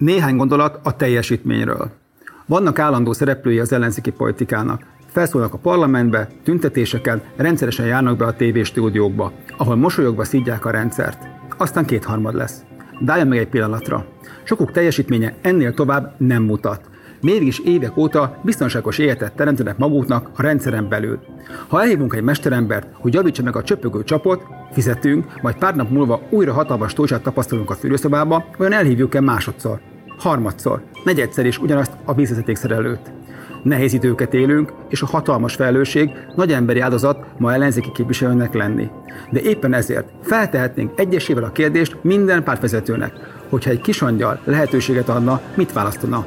Néhány gondolat a teljesítményről. Vannak állandó szereplői az ellenzéki politikának. Felszólnak a parlamentbe, tüntetéseken, rendszeresen járnak be a tévéstúdiókba, ahol mosolyogva szídják a rendszert. Aztán kétharmad lesz. Dálja meg egy pillanatra. Sokuk teljesítménye ennél tovább nem mutat. Mégis évek óta biztonságos életet teremtenek maguknak a rendszeren belül. Ha elhívunk egy mesterembert, hogy javítsa meg a csöpögő csapot, fizetünk, majd pár nap múlva újra hatalmas tócsát tapasztalunk a fürdőszobába, olyan elhívjuk-e másodszor, harmadszor, negyedszer is ugyanazt a vízvezetékszerelőt. Nehéz időket élünk, és a hatalmas felelősség nagy emberi áldozat ma ellenzéki képviselőnek lenni. De éppen ezért feltehetnénk egyesével a kérdést minden pártvezetőnek, hogyha egy kisangyal lehetőséget adna, mit választana.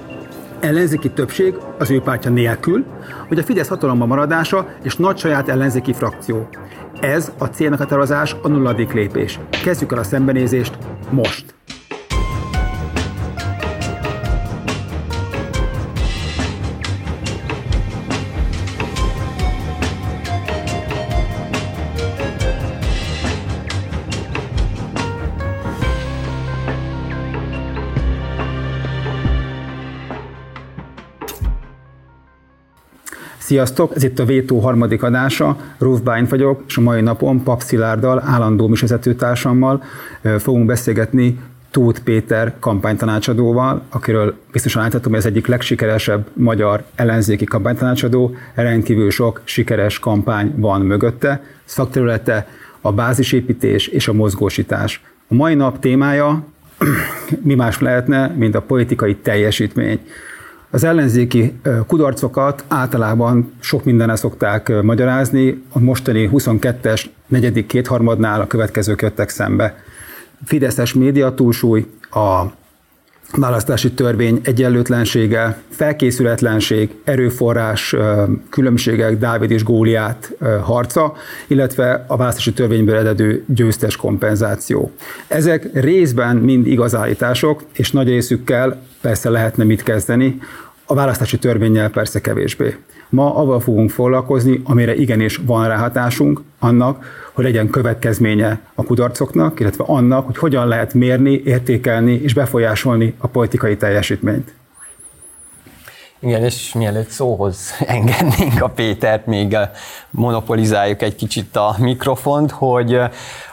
Ellenzéki többség az ő pártja nélkül, vagy a Fidesz hatalomban maradása és nagy saját ellenzéki frakció. Ez a célmeghatározás a nulladik lépés. Kezdjük el a szembenézést most! Sziasztok, ez itt a Vétó harmadik adása, Ruf Bány vagyok, és a mai napon Pap Szilárddal, állandó misvezetőtársammal fogunk beszélgetni Tóth Péter kampánytanácsadóval, akiről biztosan láthatom, hogy ez egyik legsikeresebb magyar ellenzéki kampánytanácsadó, rendkívül sok sikeres kampány van mögötte. Szakterülete a bázisépítés és a mozgósítás. A mai nap témája mi más lehetne, mint a politikai teljesítmény. Az ellenzéki kudarcokat általában sok mindenre szokták magyarázni, a mostani 22-es negyedik kétharmadnál a következők jöttek szembe. Fideszes média túlsúly, a választási törvény egyenlőtlensége, felkészületlenség, erőforrás különbségek, Dávid és Góliát harca, illetve a választási törvényből eredő győztes kompenzáció. Ezek részben mind igazállítások, és nagy részükkel persze lehetne mit kezdeni, a választási törvényel persze kevésbé. Ma avval fogunk foglalkozni, amire igenis van ráhatásunk, annak, hogy legyen következménye a kudarcoknak, illetve annak, hogy hogyan lehet mérni, értékelni és befolyásolni a politikai teljesítményt. Igen, és mielőtt szóhoz engednénk a Pétert, még monopolizáljuk egy kicsit a mikrofont, hogy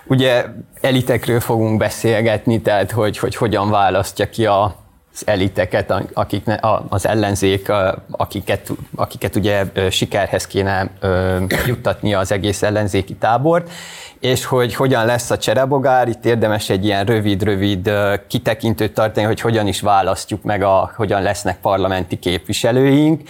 ugye elitekről fogunk beszélgetni, tehát hogy, hogy hogyan választja ki a az eliteket, akik ne, az ellenzék, akiket, akiket ugye sikerhez kéne juttatni az egész ellenzéki tábort, és hogy hogyan lesz a cserebogár, itt érdemes egy ilyen rövid-rövid kitekintőt tartani, hogy hogyan is választjuk meg, a, hogyan lesznek parlamenti képviselőink,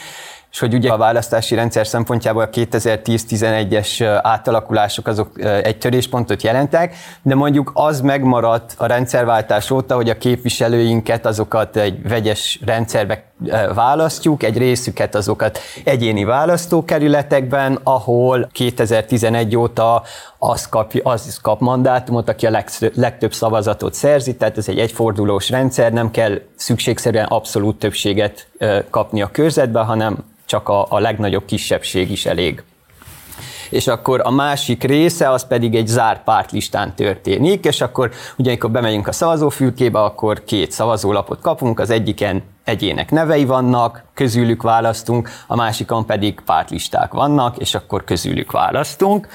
és hogy ugye a választási rendszer szempontjából a 2010-11-es átalakulások azok egy töréspontot jelentek, de mondjuk az megmaradt a rendszerváltás óta, hogy a képviselőinket azokat egy vegyes rendszerbe választjuk, egy részüket azokat egyéni választókerületekben, ahol 2011 óta az kap, az kap mandátumot, aki a legtöbb szavazatot szerzi, tehát ez egy egyfordulós rendszer, nem kell szükségszerűen abszolút többséget kapni a körzetbe, hanem csak a, a legnagyobb kisebbség is elég. És akkor a másik része az pedig egy zárt pártlistán történik, és akkor ugye amikor bemegyünk a szavazófülkébe, akkor két szavazólapot kapunk, az egyiken egyének nevei vannak, közülük választunk, a másikon pedig pártlisták vannak, és akkor közülük választunk.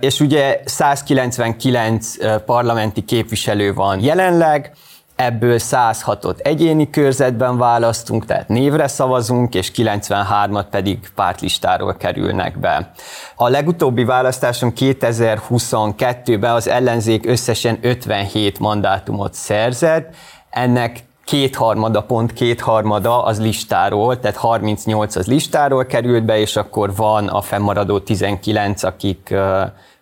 És ugye 199 parlamenti képviselő van jelenleg, ebből 106-ot egyéni körzetben választunk, tehát névre szavazunk, és 93-at pedig pártlistáról kerülnek be. A legutóbbi választáson 2022-ben az ellenzék összesen 57 mandátumot szerzett, ennek kétharmada, pont kétharmada az listáról, tehát 38 az listáról került be, és akkor van a fennmaradó 19, akik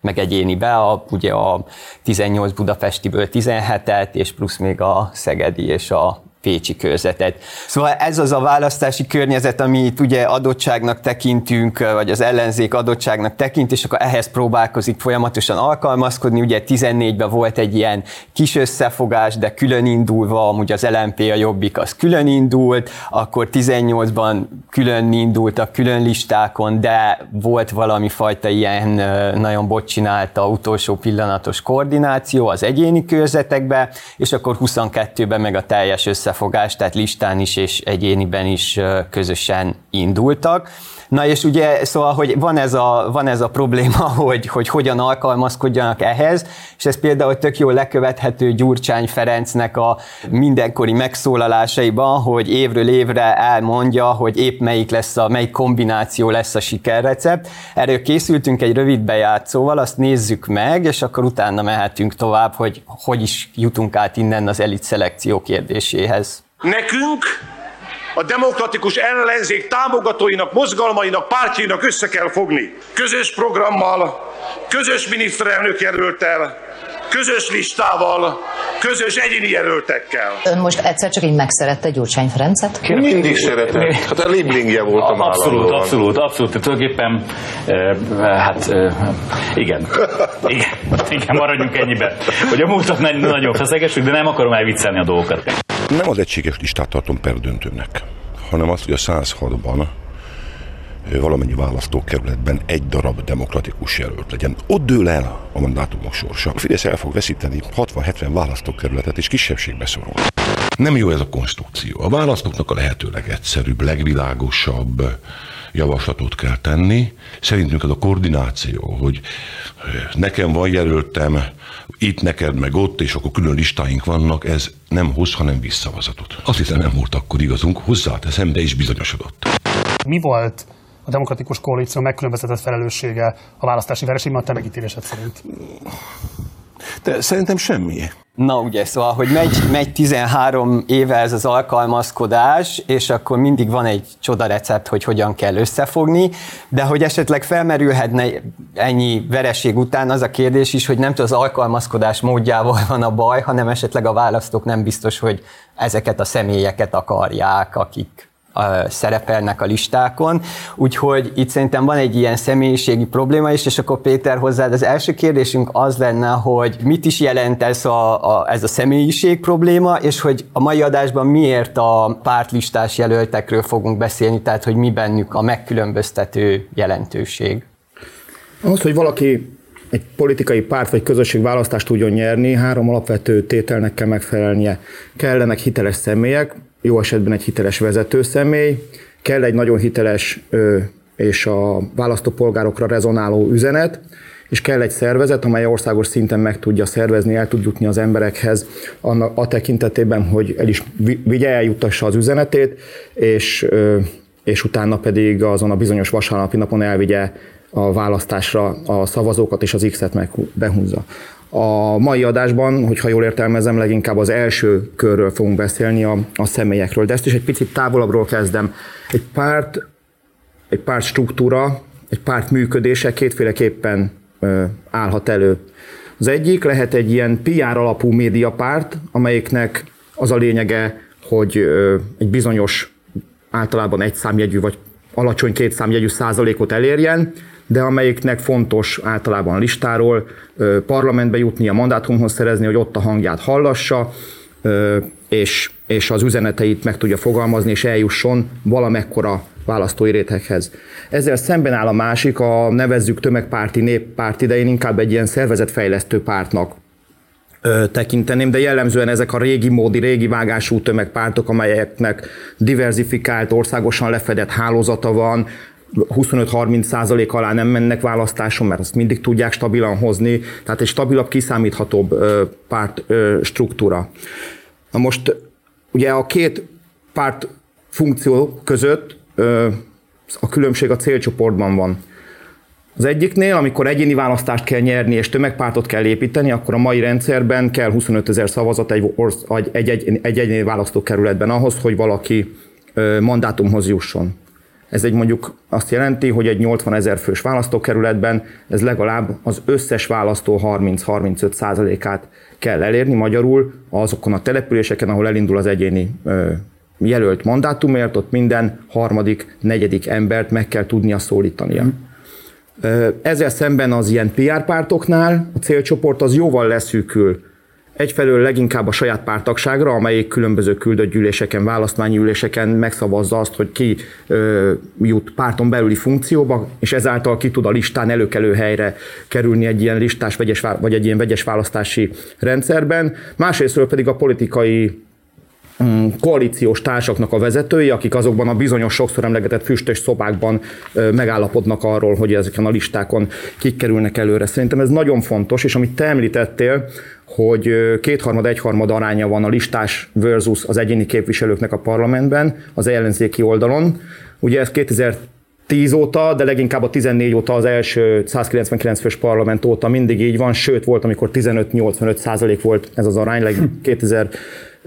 meg egyénibe, a, ugye a 18 budapestiből 17-et, és plusz még a szegedi és a Pécsi körzetet. Szóval ez az a választási környezet, amit ugye adottságnak tekintünk, vagy az ellenzék adottságnak tekint, és akkor ehhez próbálkozik folyamatosan alkalmazkodni. Ugye 14-ben volt egy ilyen kis összefogás, de külön indulva, amúgy az LMP, a Jobbik az külön indult, akkor 18-ban külön indultak, külön listákon, de volt valami fajta ilyen nagyon bocsinálta utolsó pillanatos koordináció az egyéni körzetekbe, és akkor 22-ben meg a teljes összefogás összefogás, tehát listán is és egyéniben is közösen indultak. Na és ugye, szóval, hogy van ez a, van ez a probléma, hogy, hogy hogyan alkalmazkodjanak ehhez, és ez például tök jól lekövethető Gyurcsány Ferencnek a mindenkori megszólalásaiban, hogy évről évre elmondja, hogy épp melyik lesz a, melyik kombináció lesz a sikerrecept. Erről készültünk egy rövid bejátszóval, azt nézzük meg, és akkor utána mehetünk tovább, hogy hogy is jutunk át innen az elit szelekció kérdéséhez. Nekünk a demokratikus ellenzék támogatóinak, mozgalmainak, pártjainak össze kell fogni. Közös programmal, közös miniszterelnök jelöltel, közös listával, közös egyéni jelöltekkel. Ön most egyszer csak így megszerette Gyurcsány Ferencet? Mindig szeretett. Hát a liblingje voltam Abszolút, állandóan. abszolút, abszolút. Tulajdonképpen, eh, hát eh, igen. igen. Igen, maradjunk ennyiben. Hogy a múltat nagyon feszegessük, de nem akarom elviccelni a dolgokat. Nem az egységes listát tartom perdöntőnek, hanem azt, hogy a 106-ban ö, valamennyi választókerületben egy darab demokratikus jelölt legyen. Ott dől el a mandátumok sorsa. A Fidesz el fog veszíteni 60-70 választókerületet és kisebbségbe szorul. Nem jó ez a konstrukció. A választóknak a lehető legegyszerűbb, legvilágosabb javaslatot kell tenni. Szerintünk ez a koordináció, hogy nekem van jelöltem, itt neked meg ott, és akkor külön listáink vannak, ez nem hoz, hanem visszavazatot. Azt hiszem nem volt akkor igazunk, hozzáteszem, de is bizonyosodott. Mi volt a demokratikus koalíció megkülönböztetett felelőssége a választási vereségben a te megítélésed szerint? De szerintem semmi. Na ugye, szóval, hogy megy, megy 13 éve ez az alkalmazkodás, és akkor mindig van egy csoda recept, hogy hogyan kell összefogni, de hogy esetleg felmerülhetne ennyi vereség után az a kérdés is, hogy nem az alkalmazkodás módjával van a baj, hanem esetleg a választók nem biztos, hogy ezeket a személyeket akarják, akik ö, szerepelnek a listákon. Úgyhogy itt szerintem van egy ilyen személyiségi probléma is, és akkor Péter hozzád az első kérdésünk az lenne, hogy mit is jelent ez a, a, ez a személyiség probléma, és hogy a mai adásban miért a pártlistás jelöltekről fogunk beszélni, tehát hogy mi bennük a megkülönböztető jelentőség. Ahhoz, hogy valaki egy politikai párt vagy közösség választást tudjon nyerni, három alapvető tételnek kell megfelelnie. Kellenek hiteles személyek, jó esetben egy hiteles vezető személy, kell egy nagyon hiteles ö, és a választópolgárokra rezonáló üzenet, és kell egy szervezet, amely országos szinten meg tudja szervezni, el tud jutni az emberekhez annak, a tekintetében, hogy el is vi- vigye, eljuttassa az üzenetét, és, és utána pedig azon a bizonyos vasárnapi napon elvigye a választásra a szavazókat, és az X-et meg behúzza. A mai adásban, hogyha jól értelmezem, leginkább az első körről fogunk beszélni, a, a személyekről, de ezt is egy picit távolabbról kezdem. Egy párt, egy párt struktúra, egy párt működése kétféleképpen ö, állhat elő. Az egyik lehet egy ilyen PR alapú médiapárt, amelyiknek az a lényege, hogy ö, egy bizonyos általában egy számjegyű vagy alacsony két számjegyű százalékot elérjen, de amelyiknek fontos általában listáról parlamentbe jutni, a mandátumhoz szerezni, hogy ott a hangját hallassa, és, és az üzeneteit meg tudja fogalmazni, és eljusson valamekkora választói réteghez. Ezzel szemben áll a másik, a nevezzük tömegpárti néppárt idején inkább egy ilyen szervezetfejlesztő pártnak tekinteném, de jellemzően ezek a régi módi, régi vágású tömegpártok, amelyeknek diversifikált, országosan lefedett hálózata van, 25-30 százalék alá nem mennek választáson, mert azt mindig tudják stabilan hozni, tehát egy stabilabb, kiszámíthatóbb párt struktúra. Na most ugye a két párt funkció között a különbség a célcsoportban van. Az egyiknél, amikor egyéni választást kell nyerni és tömegpártot kell építeni, akkor a mai rendszerben kell 25 ezer szavazat egy, egy, egy, egy, egy egyéni választókerületben ahhoz, hogy valaki mandátumhoz jusson. Ez egy mondjuk azt jelenti, hogy egy 80 ezer fős választókerületben ez legalább az összes választó 30-35 százalékát kell elérni, magyarul azokon a településeken, ahol elindul az egyéni jelölt mandátumért, ott minden harmadik, negyedik embert meg kell tudnia szólítania. Ezzel szemben az ilyen PR pártoknál a célcsoport az jóval leszűkül. Egyfelől leginkább a saját pártagságra, amelyik különböző küldött gyűléseken, választmányi üléseken megszavazza azt, hogy ki ö, jut párton belüli funkcióba, és ezáltal ki tud a listán előkelő helyre kerülni egy ilyen listás vegyes, vagy egy ilyen vegyes választási rendszerben. Másrésztről pedig a politikai Mm, koalíciós társaknak a vezetői, akik azokban a bizonyos sokszor emlegetett füstös szobákban megállapodnak arról, hogy ezeken a listákon kik kerülnek előre. Szerintem ez nagyon fontos, és amit te említettél, hogy kétharmad, egyharmad aránya van a listás versus az egyéni képviselőknek a parlamentben, az ellenzéki oldalon. Ugye ez 2000 10 óta, de leginkább a 14 óta az első 199 fős parlament óta mindig így van, sőt volt, amikor 15-85 százalék volt ez az arány, 2000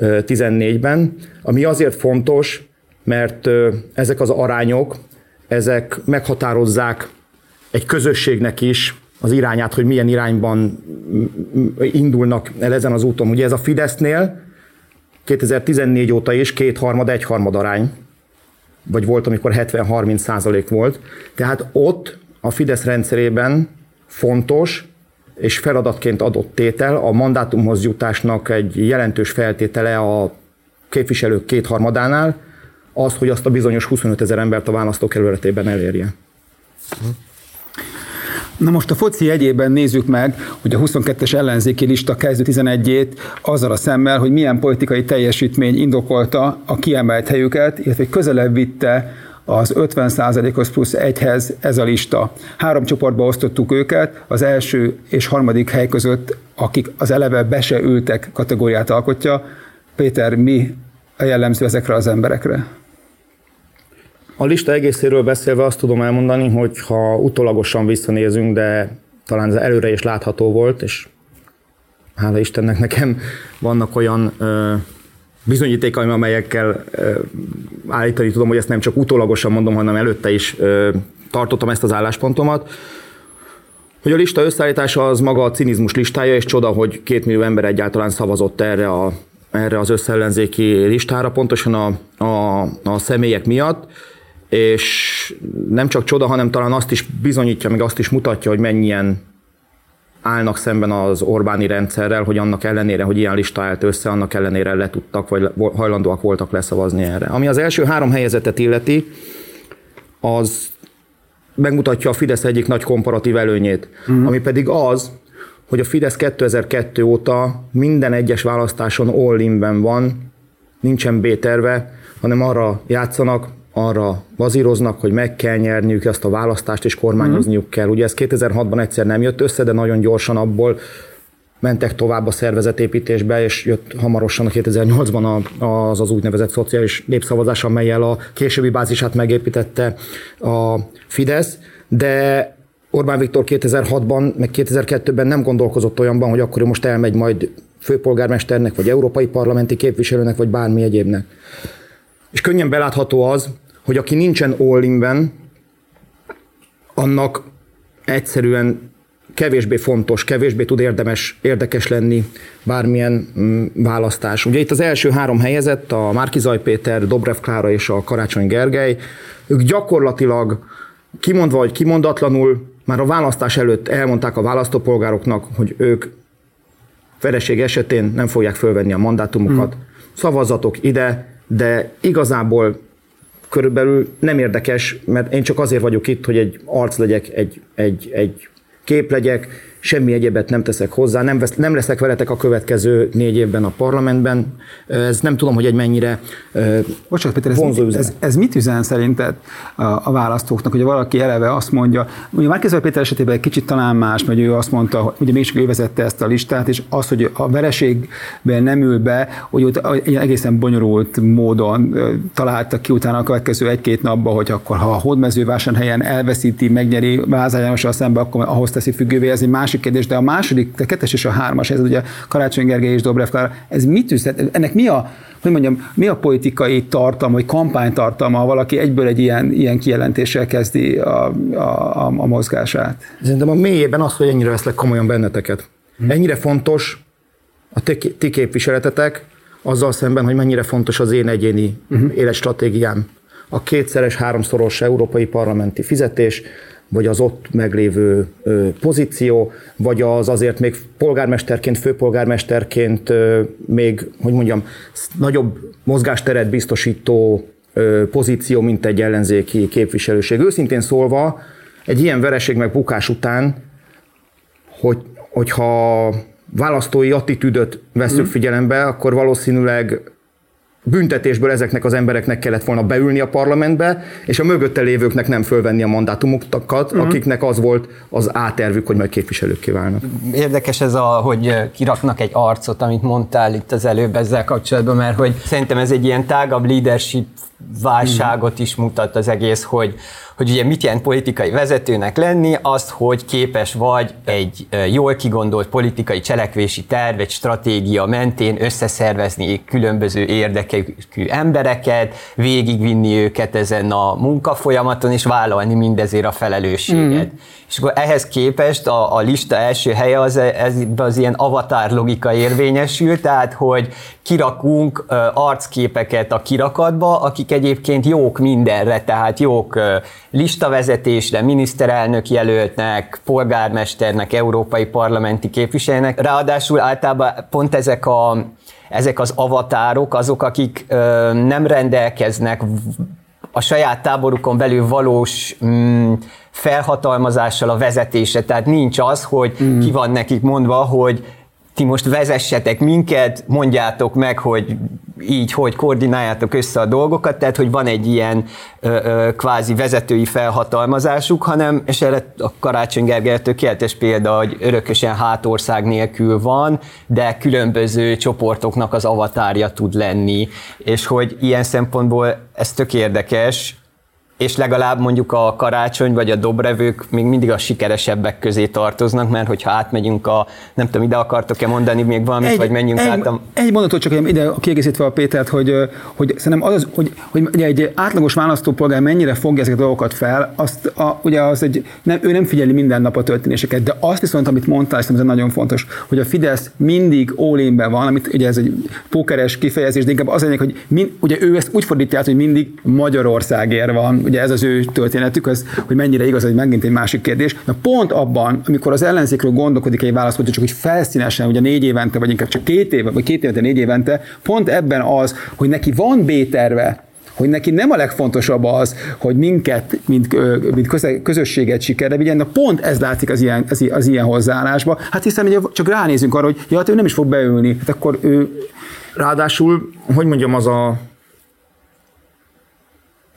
14-ben, ami azért fontos, mert ezek az arányok, ezek meghatározzák egy közösségnek is az irányát, hogy milyen irányban indulnak el ezen az úton. Ugye ez a Fidesznél 2014 óta is kétharmad, egyharmad arány, vagy volt, amikor 70-30 százalék volt. Tehát ott a Fidesz rendszerében fontos, és feladatként adott tétel a mandátumhoz jutásnak egy jelentős feltétele a képviselők kétharmadánál, az, hogy azt a bizonyos 25 ezer embert a választókerületében elérje. Na most a foci egyében nézzük meg, hogy a 22-es ellenzéki lista kezdő 11-ét azzal a szemmel, hogy milyen politikai teljesítmény indokolta a kiemelt helyüket, illetve közelebb vitte az 50%-os plusz egyhez ez a lista. Három csoportba osztottuk őket, az első és harmadik hely között, akik az eleve be se ültek kategóriát alkotja. Péter, mi a jellemző ezekre az emberekre? A lista egészéről beszélve azt tudom elmondani, hogy ha utólagosan visszanézünk, de talán ez előre is látható volt, és hála Istennek nekem vannak olyan ö, bizonyítékaim, amelyekkel állítani tudom, hogy ezt nem csak utólagosan mondom, hanem előtte is tartottam ezt az álláspontomat, hogy a lista összeállítása az maga a cinizmus listája, és csoda, hogy két millió ember egyáltalán szavazott erre, a, erre az összellenzéki listára, pontosan a, a, a személyek miatt, és nem csak csoda, hanem talán azt is bizonyítja, meg azt is mutatja, hogy mennyien állnak szemben az Orbáni rendszerrel, hogy annak ellenére, hogy ilyen lista állt össze, annak ellenére le tudtak, vagy hajlandóak voltak leszavazni erre. Ami az első három helyezetet illeti, az megmutatja a Fidesz egyik nagy komparatív előnyét, mm. ami pedig az, hogy a Fidesz 2002 óta minden egyes választáson all van, nincsen B-terve, hanem arra játszanak, arra vazíroznak, hogy meg kell nyerniük ezt a választást, és kormányozniuk kell. Ugye ez 2006-ban egyszer nem jött össze, de nagyon gyorsan abból mentek tovább a szervezetépítésbe, és jött hamarosan a 2008-ban az az úgynevezett szociális népszavazás, amelyel a későbbi bázisát megépítette a Fidesz, de Orbán Viktor 2006-ban, meg 2002-ben nem gondolkozott olyanban, hogy akkor most elmegy majd főpolgármesternek, vagy európai parlamenti képviselőnek, vagy bármi egyébnek. És könnyen belátható az, hogy aki nincsen all annak egyszerűen kevésbé fontos, kevésbé tud érdemes, érdekes lenni bármilyen mm, választás. Ugye itt az első három helyezett, a Márkizaj Péter, Dobrev Klára és a Karácsony Gergely, ők gyakorlatilag kimondva vagy kimondatlanul már a választás előtt elmondták a választópolgároknak, hogy ők vereség esetén nem fogják fölvenni a mandátumokat. Hmm. Szavazatok ide, de igazából körülbelül nem érdekes, mert én csak azért vagyok itt, hogy egy arc legyek, egy, egy, egy kép legyek, semmi egyebet nem teszek hozzá, nem, vesz, nem leszek veletek a következő négy évben a parlamentben. Ez nem tudom, hogy egy mennyire Bocsánat, Péter, ez, mit, ez, ez mit üzen szerinted a, a választóknak, hogy valaki eleve azt mondja, ugye Márkizaj Péter esetében egy kicsit talán más, mert ő azt mondta, hogy ugye mégis ő vezette ezt a listát, és az, hogy a vereségben nem ül be, hogy ott egészen bonyolult módon találtak ki utána a következő egy-két napban, hogy akkor ha a hódmezővásárhelyen elveszíti, megnyeri Vázárjánossal szembe, akkor ahhoz teszi függővé, ez egy másik másik kérdés, de a második, a kettes és a hármas, ez ugye Karácsony Gergely és Dobrev Klára, ez mit üzlet? Ennek mi a, hogy mondjam, mi a politikai tartalma, vagy kampánytartalma, ha valaki egyből egy ilyen, ilyen kijelentéssel kezdi a, a, a, a mozgását? Szerintem a mélyében az, hogy ennyire veszlek komolyan benneteket. Hmm. Ennyire fontos a ti, ti képviseletetek, azzal szemben, hogy mennyire fontos az én egyéni uh-huh. életstratégiám. A kétszeres, háromszoros európai parlamenti fizetés, vagy az ott meglévő pozíció, vagy az azért még polgármesterként, főpolgármesterként még, hogy mondjam, nagyobb mozgásteret biztosító pozíció, mint egy ellenzéki képviselőség. Őszintén szólva, egy ilyen vereség meg bukás után, hogy, hogyha választói attitűdöt veszük mm. figyelembe, akkor valószínűleg büntetésből ezeknek az embereknek kellett volna beülni a parlamentbe, és a mögötte lévőknek nem fölvenni a mandátumokat, mm. akiknek az volt az átervük, hogy majd képviselőkké válnak. Érdekes ez, a, hogy kiraknak egy arcot, amit mondtál itt az előbb ezzel kapcsolatban, mert hogy szerintem ez egy ilyen tágabb leadership válságot is mutat az egész, hogy, hogy ugye mit jelent politikai vezetőnek lenni, azt, hogy képes vagy egy jól kigondolt politikai cselekvési terv, egy stratégia mentén összeszervezni különböző érdekű embereket, végigvinni őket ezen a munkafolyamaton, és vállalni mindezért a felelősséget. Mm. És akkor ehhez képest a, a lista első helye az, ez, az ilyen avatar logika érvényesül, tehát hogy kirakunk arcképeket a kirakatba, akik egyébként jók mindenre, tehát jók listavezetésre, miniszterelnök jelöltnek, polgármesternek, európai parlamenti képviselőnek. Ráadásul általában pont ezek a ezek az avatárok azok, akik ö, nem rendelkeznek a saját táborukon belül valós mm, felhatalmazással a vezetése. Tehát nincs az, hogy mm. ki van nekik mondva, hogy ti most vezessetek minket, mondjátok meg, hogy így, hogy koordináljátok össze a dolgokat, tehát hogy van egy ilyen ö, ö, kvázi vezetői felhatalmazásuk, hanem, és erre a Karácsony Gergely tökéletes példa, hogy örökösen hátország nélkül van, de különböző csoportoknak az avatárja tud lenni, és hogy ilyen szempontból ez tök érdekes, és legalább mondjuk a karácsony vagy a dobrevők még mindig a sikeresebbek közé tartoznak, mert hogyha átmegyünk a, nem tudom, ide akartok-e mondani még valamit, egy, vagy menjünk egy, át a... Egy mondatot csak ide kiegészítve a Pétert, hogy, hogy szerintem az, hogy, hogy ugye egy átlagos választópolgár mennyire fogja ezeket a dolgokat fel, azt a, ugye az egy, nem, ő nem figyeli minden nap a történéseket, de azt viszont, amit mondtál, ez nagyon fontos, hogy a Fidesz mindig ólénben van, amit ugye ez egy pókeres kifejezés, de inkább az lényeg, hogy mind, ugye ő ezt úgy fordítja át, hogy mindig Magyarországért van, ugye ez az ő történetük, az, hogy mennyire igaz, hogy megint egy másik kérdés. Na pont abban, amikor az ellenzékről gondolkodik egy választó, csak hogy felszínesen, ugye négy évente, vagy inkább csak két éve, vagy két évente, négy évente, pont ebben az, hogy neki van B-terve, hogy neki nem a legfontosabb az, hogy minket, mint, mint közösséget sikerre vigyen, de pont ez látszik az ilyen, az, az ilyen hozzáállásba. Hát hiszen ugye csak ránézünk arra, hogy ja, hát ő nem is fog beülni, hát akkor ő... Ráadásul, hogy mondjam, az a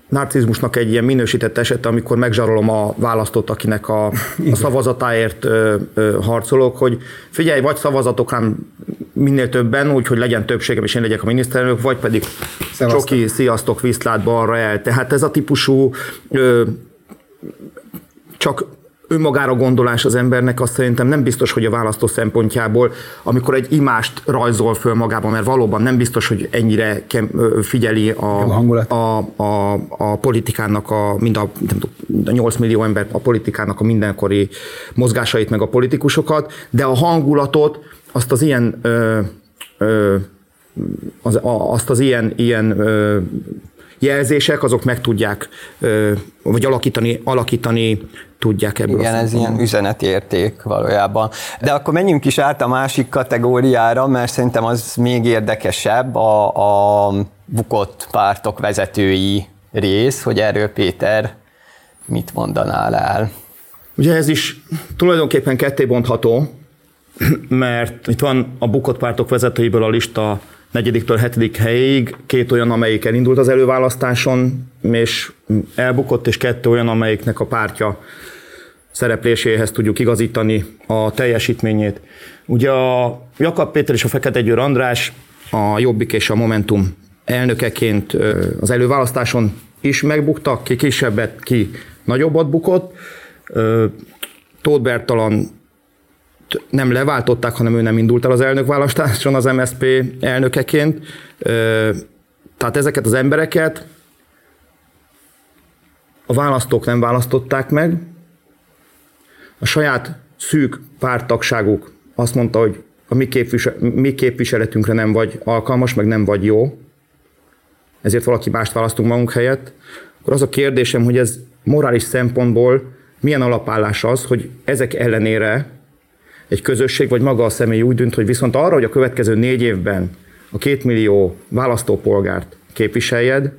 narcizmusnak egy ilyen minősített esete, amikor megzsarolom a választót, akinek a, a szavazatáért ö, ö, harcolok, hogy figyelj, vagy szavazatok rám minél többen, úgyhogy legyen többségem, és én legyek a miniszterelnök, vagy pedig Szevasztok. csoki, sziasztok, viszlát, balra el. Tehát ez a típusú ö, csak önmagára gondolás az embernek, azt szerintem nem biztos, hogy a választó szempontjából, amikor egy imást rajzol föl magában, mert valóban nem biztos, hogy ennyire figyeli a, a, a, a politikának, a, mind a, a 8 millió ember a politikának a mindenkori mozgásait, meg a politikusokat, de a hangulatot, azt az ilyen ö, ö, az, a, azt az ilyen, ilyen ö, jelzések, azok meg tudják, vagy alakítani, alakítani tudják ebből. Igen, ez ilyen üzenetérték valójában. De akkor menjünk is át a másik kategóriára, mert szerintem az még érdekesebb, a, a bukott pártok vezetői rész, hogy erről Péter mit mondanál el? Ugye ez is tulajdonképpen ketté bontható, mert itt van a bukott pártok vezetőiből a lista negyediktől hetedik helyig, két olyan, amelyik elindult az előválasztáson, és elbukott, és kettő olyan, amelyiknek a pártja szerepléséhez tudjuk igazítani a teljesítményét. Ugye a Jakab Péter és a Fekete Győr András a Jobbik és a Momentum elnökeként az előválasztáson is megbuktak, ki kisebbet, ki nagyobbat bukott. Tóth Bertalan nem leváltották, hanem ő nem indult el az elnökválasztáson az MSZP elnökeként. Tehát ezeket az embereket a választók nem választották meg, a saját szűk pártagságuk azt mondta, hogy a mi, képvisel, mi képviseletünkre nem vagy alkalmas, meg nem vagy jó, ezért valaki mást választunk magunk helyett, akkor az a kérdésem, hogy ez morális szempontból milyen alapállás az, hogy ezek ellenére egy közösség vagy maga a személy úgy dönt, hogy viszont arra, hogy a következő négy évben a két millió választópolgárt képviseljed,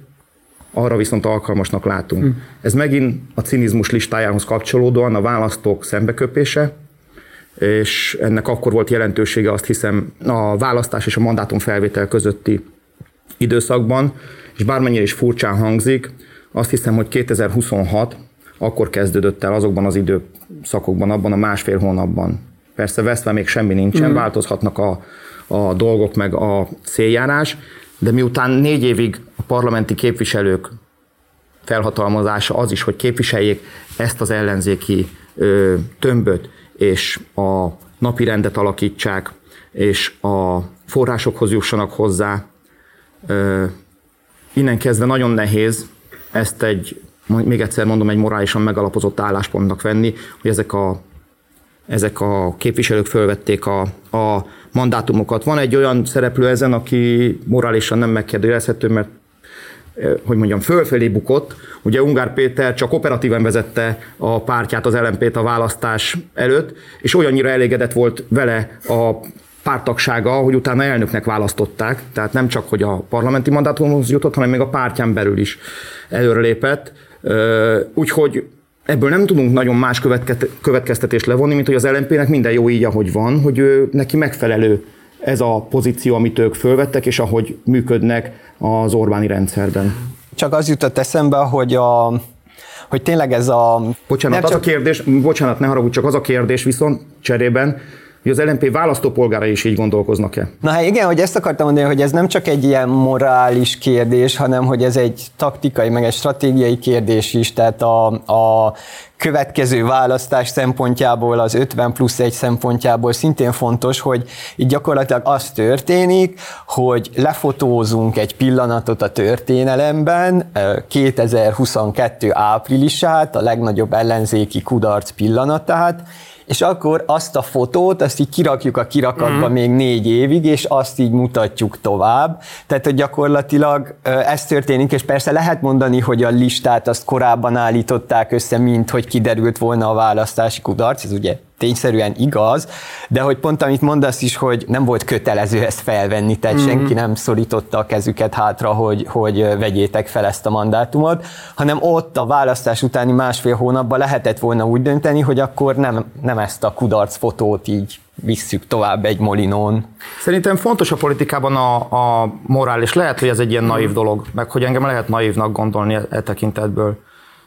arra viszont alkalmasnak látunk. Hmm. Ez megint a cinizmus listájához kapcsolódóan a választók szembeköpése, és ennek akkor volt jelentősége, azt hiszem, a választás és a mandátum felvétel közötti időszakban, és bármennyire is furcsán hangzik, azt hiszem, hogy 2026 akkor kezdődött el azokban az időszakokban, abban a másfél hónapban. Persze veszve még semmi nincsen, mm. változhatnak a, a dolgok, meg a céljárás, de miután négy évig a parlamenti képviselők felhatalmazása az is, hogy képviseljék ezt az ellenzéki ö, tömböt, és a napi rendet alakítsák, és a forrásokhoz jussanak hozzá. Ö, innen kezdve nagyon nehéz ezt egy, még egyszer mondom, egy morálisan megalapozott álláspontnak venni, hogy ezek a, ezek a képviselők fölvették a, a mandátumokat. Van egy olyan szereplő ezen, aki morálisan nem megkérdőjelezhető, mert hogy mondjam, fölfelé bukott. Ugye Ungár Péter csak operatíven vezette a pártját, az lmp a választás előtt, és olyannyira elégedett volt vele a pártagsága, hogy utána elnöknek választották, tehát nem csak, hogy a parlamenti mandátumhoz jutott, hanem még a pártján belül is előrelépett. Úgyhogy ebből nem tudunk nagyon más következtetést levonni, mint hogy az LNP-nek minden jó így, ahogy van, hogy ő, neki megfelelő ez a pozíció, amit ők fölvettek, és ahogy működnek az Orbáni rendszerben. Csak az jutott eszembe, hogy a, hogy tényleg ez a... Bocsánat, az csak... a kérdés, bocsánat, ne haragudj, csak az a kérdés viszont cserében, hogy az LNP választópolgárai is így gondolkoznak-e? Na hát igen, hogy ezt akartam mondani, hogy ez nem csak egy ilyen morális kérdés, hanem hogy ez egy taktikai, meg egy stratégiai kérdés is, tehát a, a következő választás szempontjából, az 50 plusz egy szempontjából szintén fontos, hogy itt gyakorlatilag az történik, hogy lefotózunk egy pillanatot a történelemben, 2022 áprilisát, a legnagyobb ellenzéki kudarc pillanatát, és akkor azt a fotót, azt így kirakjuk a kirakatba mm. még négy évig, és azt így mutatjuk tovább. Tehát, hogy gyakorlatilag ez történik, és persze lehet mondani, hogy a listát azt korábban állították össze, mint hogy kiderült volna a választási kudarc, ez ugye tényszerűen igaz, de hogy pont amit mondasz is, hogy nem volt kötelező ezt felvenni, tehát mm-hmm. senki nem szorította a kezüket hátra, hogy, hogy vegyétek fel ezt a mandátumot, hanem ott a választás utáni másfél hónapban lehetett volna úgy dönteni, hogy akkor nem, nem ezt a kudarc fotót így visszük tovább egy molinón. Szerintem fontos a politikában a, a morál, és lehet, hogy ez egy ilyen naív dolog, meg hogy engem lehet naívnak gondolni e, e tekintetből.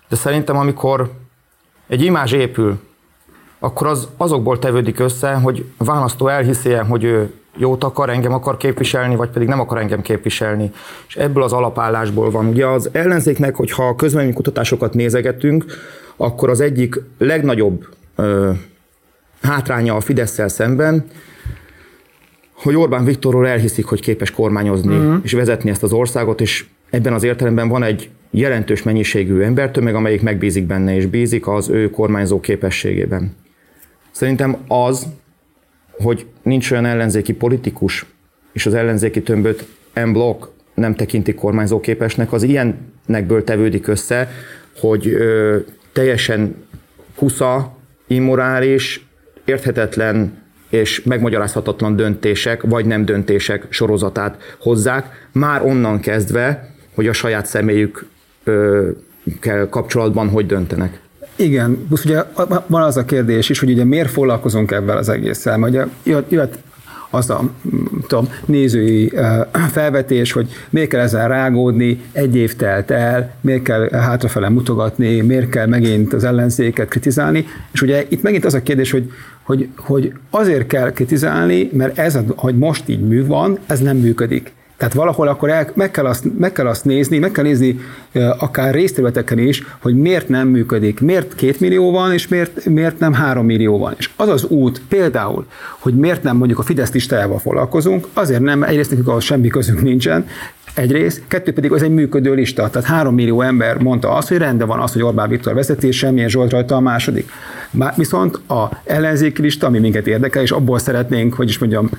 De szerintem, amikor egy imázs épül, akkor az azokból tevődik össze, hogy a választó elhiszi hogy ő jót akar, engem akar képviselni, vagy pedig nem akar engem képviselni. És ebből az alapállásból van. Ugye az ellenzéknek, hogyha a kutatásokat nézegetünk, akkor az egyik legnagyobb ö, hátránya a fidesz szemben, hogy Orbán Viktorról elhiszik, hogy képes kormányozni uh-huh. és vezetni ezt az országot, és ebben az értelemben van egy jelentős mennyiségű embertömeg, amelyik megbízik benne, és bízik az ő kormányzó képességében. Szerintem az, hogy nincs olyan ellenzéki politikus, és az ellenzéki tömböt M blokk nem tekinti kormányzó képesnek, az ilyennekből tevődik össze, hogy ö, teljesen kusza, immorális, érthetetlen és megmagyarázhatatlan döntések, vagy nem döntések sorozatát hozzák, már onnan kezdve, hogy a saját személyük kell kapcsolatban hogy döntenek. Igen, plusz ugye van az a kérdés is, hogy ugye miért foglalkozunk ebben az egésszel, mert ugye jött az a tudom, nézői felvetés, hogy miért kell ezzel rágódni, egy év telt el, miért kell hátrafele mutogatni, miért kell megint az ellenzéket kritizálni, és ugye itt megint az a kérdés, hogy, hogy, hogy azért kell kritizálni, mert ez, hogy most így mű van, ez nem működik. Tehát valahol akkor el, meg, kell azt, meg kell azt nézni, meg kell nézni akár részterületeken is, hogy miért nem működik, miért két millió van, és miért, miért nem három millió van. És az az út például, hogy miért nem mondjuk a Fidesz listájával foglalkozunk, azért nem, egyrészt nekünk ahhoz semmi közünk nincsen, Egyrészt, kettő pedig az egy működő lista. Tehát három millió ember mondta azt, hogy rendben van az, hogy Orbán Viktor vezetés, semmilyen Zsolt rajta a második. Viszont a ellenzéki lista, ami minket érdekel, és abból szeretnénk, hogy is mondjam,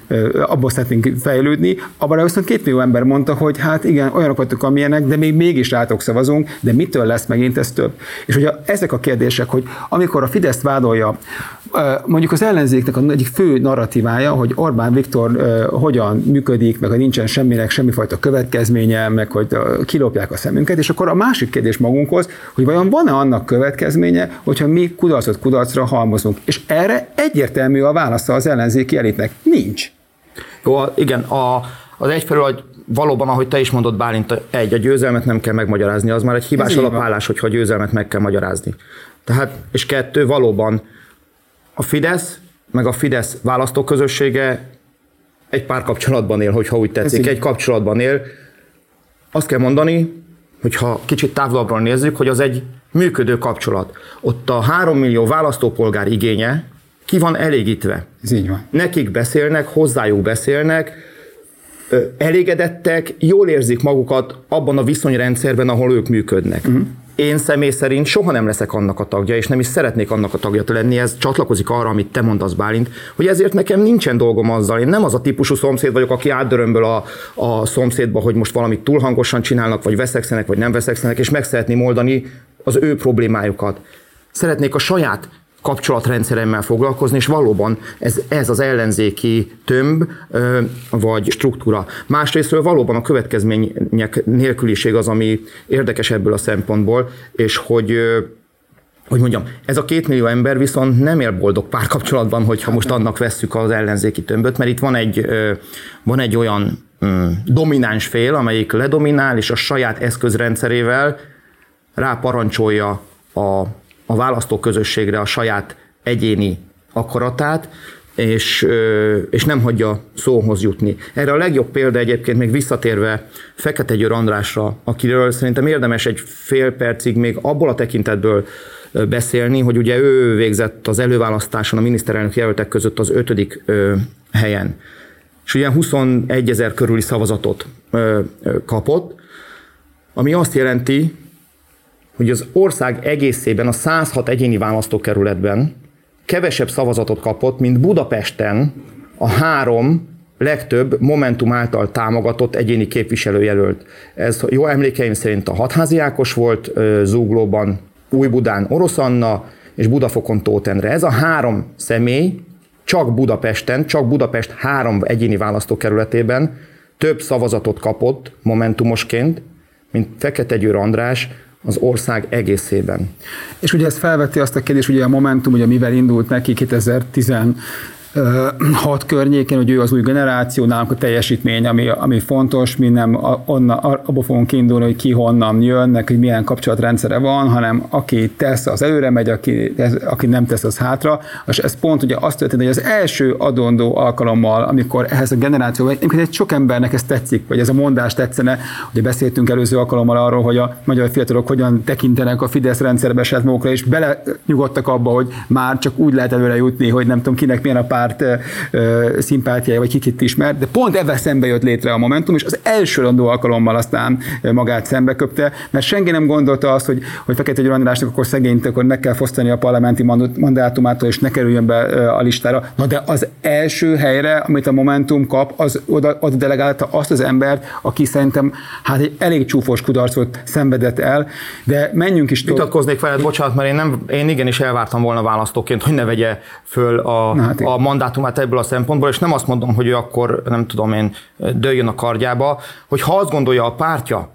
abból szeretnénk fejlődni, abban viszont két millió ember mondta, hogy hát igen, olyanok vagytok, amilyenek, de még mégis rátok szavazunk, de mitől lesz megint ez több? És ugye ezek a kérdések, hogy amikor a Fidesz vádolja, mondjuk az ellenzéknek a egyik fő narratívája, hogy Orbán Viktor hogyan működik, meg hogy nincsen semminek semmifajta következménye, meg hogy kilopják a szemünket, és akkor a másik kérdés magunkhoz, hogy vajon van-e annak következménye, hogyha mi kudarcot kudarcra halmozunk. És erre egyértelmű a válasza az ellenzéki elitnek. Nincs. Jó, igen, a, az egyfelől, hogy valóban, ahogy te is mondod, Bálint, egy, a győzelmet nem kell megmagyarázni, az már egy hibás alapállás, hogyha a győzelmet meg kell magyarázni. Tehát, és kettő, valóban a Fidesz, meg a Fidesz választóközössége egy pár kapcsolatban él, hogyha úgy tetszik, egy kapcsolatban él. Azt kell mondani, hogyha kicsit távolabbról nézzük, hogy az egy működő kapcsolat. Ott a három millió választópolgár igénye ki van elégítve. Ez így van. Nekik beszélnek, hozzájuk beszélnek, elégedettek, jól érzik magukat abban a viszonyrendszerben, ahol ők működnek. Uh-huh. Én személy szerint soha nem leszek annak a tagja, és nem is szeretnék annak a tagja lenni, ez csatlakozik arra, amit te mondasz, Bálint, hogy ezért nekem nincsen dolgom azzal. Én nem az a típusú szomszéd vagyok, aki átdörömböl a, a szomszédba, hogy most valamit túl hangosan csinálnak, vagy veszekszenek, vagy nem veszekszenek, és meg szeretném oldani az ő problémájukat. Szeretnék a saját kapcsolatrendszeremmel foglalkozni, és valóban ez, ez az ellenzéki tömb vagy struktúra. Másrésztről valóban a következmények nélküliség az, ami érdekes ebből a szempontból, és hogy hogy mondjam, ez a két millió ember viszont nem él boldog párkapcsolatban, hogyha most annak vesszük az ellenzéki tömböt, mert itt van egy, van egy olyan mm, domináns fél, amelyik ledominál, és a saját eszközrendszerével ráparancsolja a, a választóközösségre a saját egyéni akaratát, és, és nem hagyja szóhoz jutni. Erre a legjobb példa egyébként még visszatérve Fekete Győr Andrásra, akiről szerintem érdemes egy fél percig még abból a tekintetből beszélni, hogy ugye ő végzett az előválasztáson a miniszterelnök jelöltek között az ötödik helyen. És ugye 21 ezer körüli szavazatot kapott, ami azt jelenti, hogy az ország egészében a 106 egyéni választókerületben kevesebb szavazatot kapott, mint Budapesten a három legtöbb Momentum által támogatott egyéni képviselőjelölt. Ez jó emlékeim szerint a Hatházi Ákos volt Zuglóban, Újbudán Orosz Anna és Budafokon Tóth. Ez a három személy csak Budapesten, csak Budapest három egyéni választókerületében több szavazatot kapott momentumosként, mint Fekete Győr András az ország egészében. És ugye ez felveti azt a kérdést, ugye a Momentum, ugye mivel indult neki 2010 hat környékén, hogy ő az új generáció, nálunk a teljesítmény, ami, ami fontos, mi nem onna, abból fogunk kiindulni, hogy ki honnan jönnek, hogy milyen kapcsolatrendszere van, hanem aki tesz, az előre megy, aki, aki nem tesz, az hátra. És ez pont ugye azt történt, hogy az első adondó alkalommal, amikor ehhez a generáció, egyébként egy sok embernek ez tetszik, vagy ez a mondás tetszene, ugye beszéltünk előző alkalommal arról, hogy a magyar fiatalok hogyan tekintenek a Fidesz rendszerbe saját magukra, és belenyugodtak abba, hogy már csak úgy lehet előre jutni, hogy nem tudom kinek milyen a pár párt szimpátiája, vagy kikit ismer, de pont ebben szembe jött létre a Momentum, és az első randó alkalommal aztán magát szembe köpte, mert senki nem gondolta azt, hogy, hogy Fekete Győr Andrásnak akkor szegényt, akkor meg kell fosztani a parlamenti mandátumától, és ne kerüljön be a listára. Na de az első helyre, amit a Momentum kap, az oda, oda delegálta azt az embert, aki szerintem hát egy elég csúfos kudarcot szenvedett el, de menjünk is tovább. Vitatkoznék veled, bocsánat, mert én, nem, én igenis elvártam volna választóként, hogy ne vegye föl a, hát a mandátumát ebből a szempontból, és nem azt mondom, hogy ő akkor, nem tudom én, dőljön a kardjába, hogy ha azt gondolja a pártja,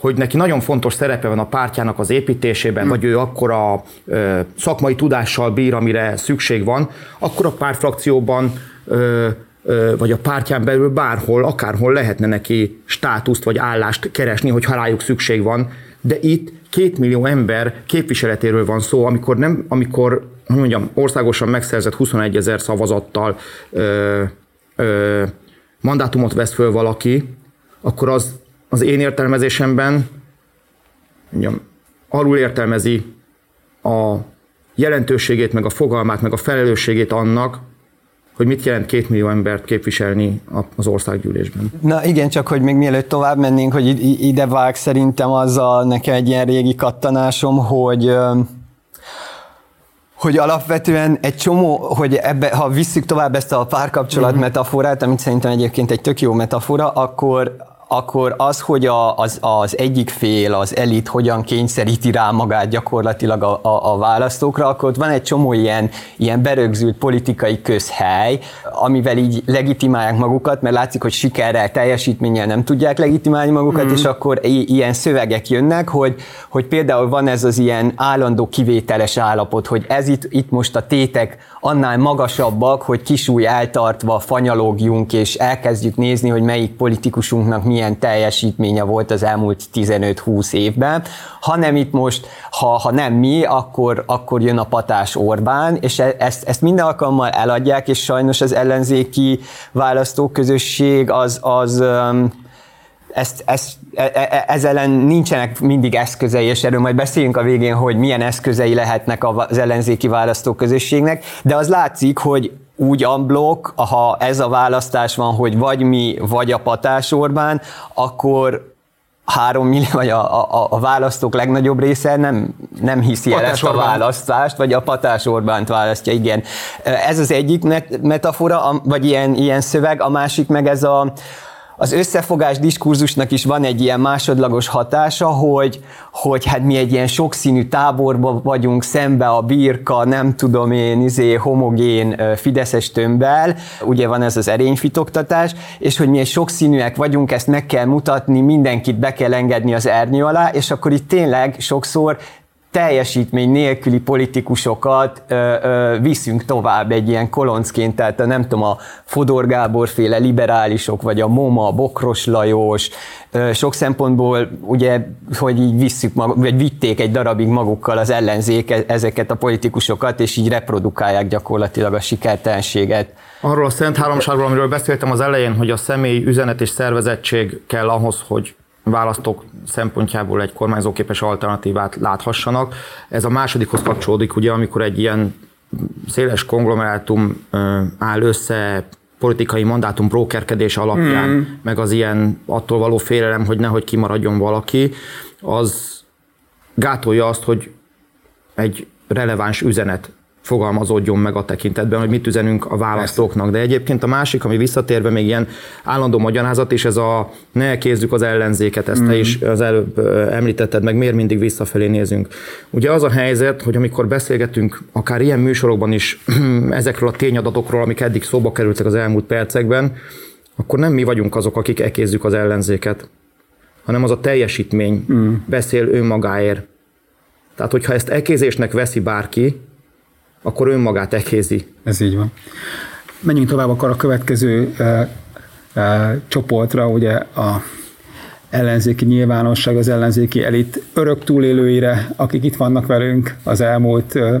hogy neki nagyon fontos szerepe van a pártjának az építésében, hmm. vagy ő akkora ö, szakmai tudással bír, amire szükség van, akkor a pártfrakcióban ö, ö, vagy a pártján belül bárhol, akárhol lehetne neki státuszt vagy állást keresni, hogy rájuk szükség van, de itt két millió ember képviseletéről van szó, amikor, nem, amikor hogy mondjam, országosan megszerzett 21 ezer szavazattal ö, ö, mandátumot vesz föl valaki, akkor az az én értelmezésemben mondjam, alul értelmezi a jelentőségét, meg a fogalmát, meg a felelősségét annak, hogy mit jelent két millió embert képviselni az országgyűlésben. Na igen, csak hogy még mielőtt tovább mennénk, hogy ide vág szerintem azzal nekem egy ilyen régi kattanásom, hogy hogy alapvetően egy csomó, hogy ebbe, ha visszük tovább ezt a párkapcsolat mm-hmm. metaforát, amit szerintem egyébként egy tök jó metafora, akkor, akkor az, hogy a, az, az egyik fél, az elit hogyan kényszeríti rá magát gyakorlatilag a, a, a választókra, akkor ott van egy csomó ilyen, ilyen berögzült politikai közhely, amivel így legitimálják magukat, mert látszik, hogy sikerrel, teljesítménnyel nem tudják legitimálni magukat, mm. és akkor i- ilyen szövegek jönnek, hogy, hogy például van ez az ilyen állandó kivételes állapot, hogy ez itt, itt most a tétek annál magasabbak, hogy kisúj eltartva fanyalogjunk, és elkezdjük nézni, hogy melyik politikusunknak milyen milyen teljesítménye volt az elmúlt 15-20 évben, hanem itt most, ha, ha nem mi, akkor, akkor jön a patás Orbán, és e, ezt, ezt minden alkalommal eladják, és sajnos az ellenzéki választóközösség az, az ezt, ezt, e, e, ez ellen nincsenek mindig eszközei, és erről majd beszéljünk a végén, hogy milyen eszközei lehetnek az ellenzéki választóközösségnek, de az látszik, hogy úgy unblock, ha ez a választás van, hogy vagy mi, vagy a Patás Orbán, akkor három millió, vagy a, a, a választók legnagyobb része nem, nem hiszi el ezt a választást, vagy a Patás Orbánt választja, igen. Ez az egyik metafora, vagy ilyen, ilyen szöveg, a másik meg ez a, az összefogás diskurzusnak is van egy ilyen másodlagos hatása, hogy, hogy hát mi egy ilyen sokszínű táborban vagyunk szembe a birka, nem tudom én, izé, homogén fideszes tömbbel, ugye van ez az erényfitoktatás, és hogy mi egy sokszínűek vagyunk, ezt meg kell mutatni, mindenkit be kell engedni az ernyő alá, és akkor itt tényleg sokszor teljesítmény nélküli politikusokat ö, ö, viszünk tovább egy ilyen koloncként, tehát a, nem tudom, a Fodor Gábor féle liberálisok, vagy a MOMA, Bokros Lajos, ö, sok szempontból ugye, hogy így visszük, mag, vagy vitték egy darabig magukkal az ellenzék e, ezeket a politikusokat, és így reprodukálják gyakorlatilag a sikertelenséget. Arról a szent háromságról, amiről beszéltem az elején, hogy a személy üzenet és szervezettség kell ahhoz, hogy választók szempontjából egy kormányzóképes alternatívát láthassanak. Ez a másodikhoz kapcsolódik, ugye, amikor egy ilyen széles konglomerátum áll össze politikai mandátum brókerkedés alapján, mm. meg az ilyen attól való félelem, hogy nehogy kimaradjon valaki, az gátolja azt, hogy egy releváns üzenet fogalmazódjon meg a tekintetben, hogy mit üzenünk a választóknak. De egyébként a másik, ami visszatérve még ilyen állandó magyarázat, és ez a ne kézzük az ellenzéket, ezt mm. te is az előbb említetted, meg miért mindig visszafelé nézünk. Ugye az a helyzet, hogy amikor beszélgetünk akár ilyen műsorokban is ezekről a tényadatokról, amik eddig szóba kerültek az elmúlt percekben, akkor nem mi vagyunk azok, akik ekézzük az ellenzéket, hanem az a teljesítmény mm. beszél önmagáért. Tehát, hogyha ezt ekézésnek veszi bárki, akkor önmagát ekézi. Ez így van. Menjünk tovább akkor a következő e, e, csoportra, ugye a ellenzéki nyilvánosság, az ellenzéki elit örök túlélőire, akik itt vannak velünk az elmúlt e,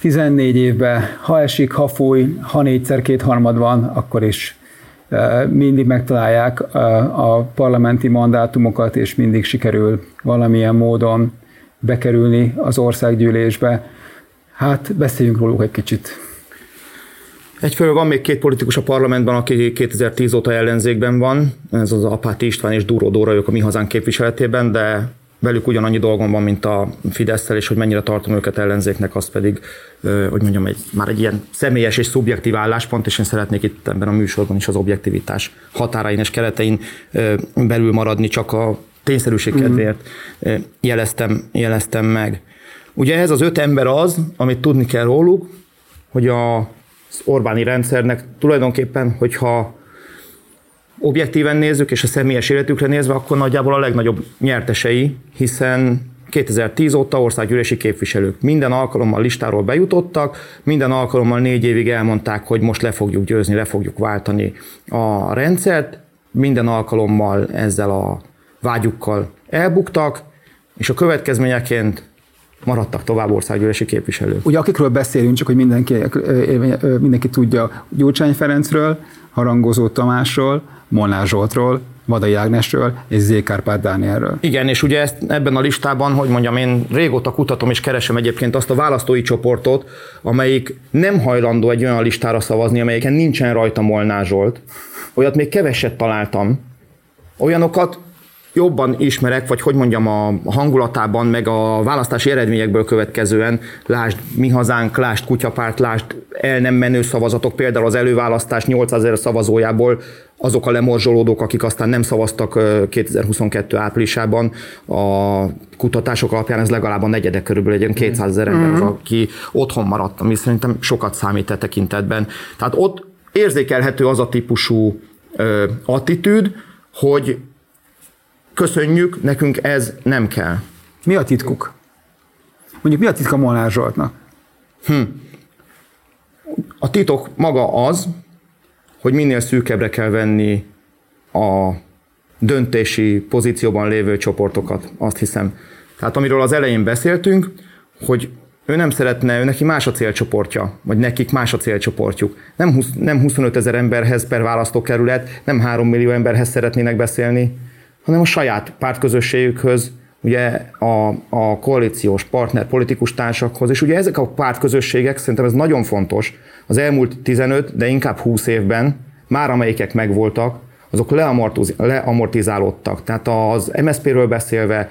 14 évben, ha esik, ha fúj, ha négyszer kétharmad van, akkor is mindig megtalálják a parlamenti mandátumokat, és mindig sikerül valamilyen módon bekerülni az országgyűlésbe. Hát beszéljünk róluk egy kicsit. Egyfelől van még két politikus a parlamentben, aki 2010 óta ellenzékben van, ez az Apáti István és Duró Dóra, ők a mi hazánk képviseletében, de velük ugyanannyi dolgom van, mint a fidesz és hogy mennyire tartom őket ellenzéknek, az pedig, hogy mondjam, egy, már egy ilyen személyes és szubjektív álláspont, és én szeretnék itt ebben a műsorban is az objektivitás határain és keretein belül maradni, csak a tényszerűség mhm. kedvéért jeleztem, jeleztem meg. Ugye ez az öt ember az, amit tudni kell róluk, hogy a az Orbáni rendszernek tulajdonképpen, hogyha objektíven nézzük, és a személyes életükre nézve, akkor nagyjából a legnagyobb nyertesei, hiszen 2010 óta országgyűlési képviselők. Minden alkalommal listáról bejutottak, minden alkalommal négy évig elmondták, hogy most le fogjuk győzni, le fogjuk váltani a rendszert, minden alkalommal ezzel a vágyukkal elbuktak, és a következményeként maradtak tovább országgyűlési képviselők. Ugye akikről beszélünk, csak hogy mindenki, mindenki tudja, Gyurcsány Ferencről, Harangozó Tamásról, Molnár Zsoltról, Vadai Ágnesről és Z. Kárpát Dánielről. Igen, és ugye ezt ebben a listában, hogy mondjam, én régóta kutatom és keresem egyébként azt a választói csoportot, amelyik nem hajlandó egy olyan listára szavazni, amelyiken nincsen rajta Molnár Zsolt. Olyat még keveset találtam. Olyanokat jobban ismerek, vagy hogy mondjam, a hangulatában, meg a választási eredményekből következően, lásd Mi Hazánk, lásd Kutyapárt, lásd el nem menő szavazatok, például az előválasztás 8000 szavazójából azok a lemorzsolódók, akik aztán nem szavaztak 2022 áprilisában, a kutatások alapján ez legalább a negyedek körülbelül egy 200 ezer ember mhm. aki otthon maradt, ami szerintem sokat számít e tekintetben. Tehát ott érzékelhető az a típusú attitűd, hogy köszönjük, nekünk ez nem kell. Mi a titkuk? Mondjuk mi a titka Molnár Zsoltnak? Hm. A titok maga az, hogy minél szűkebbre kell venni a döntési pozícióban lévő csoportokat, azt hiszem. Tehát amiről az elején beszéltünk, hogy ő nem szeretne, ő neki más a célcsoportja, vagy nekik más a célcsoportjuk. Nem, 20, nem 25 ezer emberhez per választókerület, nem 3 millió emberhez szeretnének beszélni, hanem a saját pártközösségükhöz, ugye a, a koalíciós partner politikus társakhoz, és ugye ezek a pártközösségek, szerintem ez nagyon fontos, az elmúlt 15, de inkább 20 évben, már amelyikek megvoltak, azok leamortizálódtak. Tehát az MSZP-ről beszélve,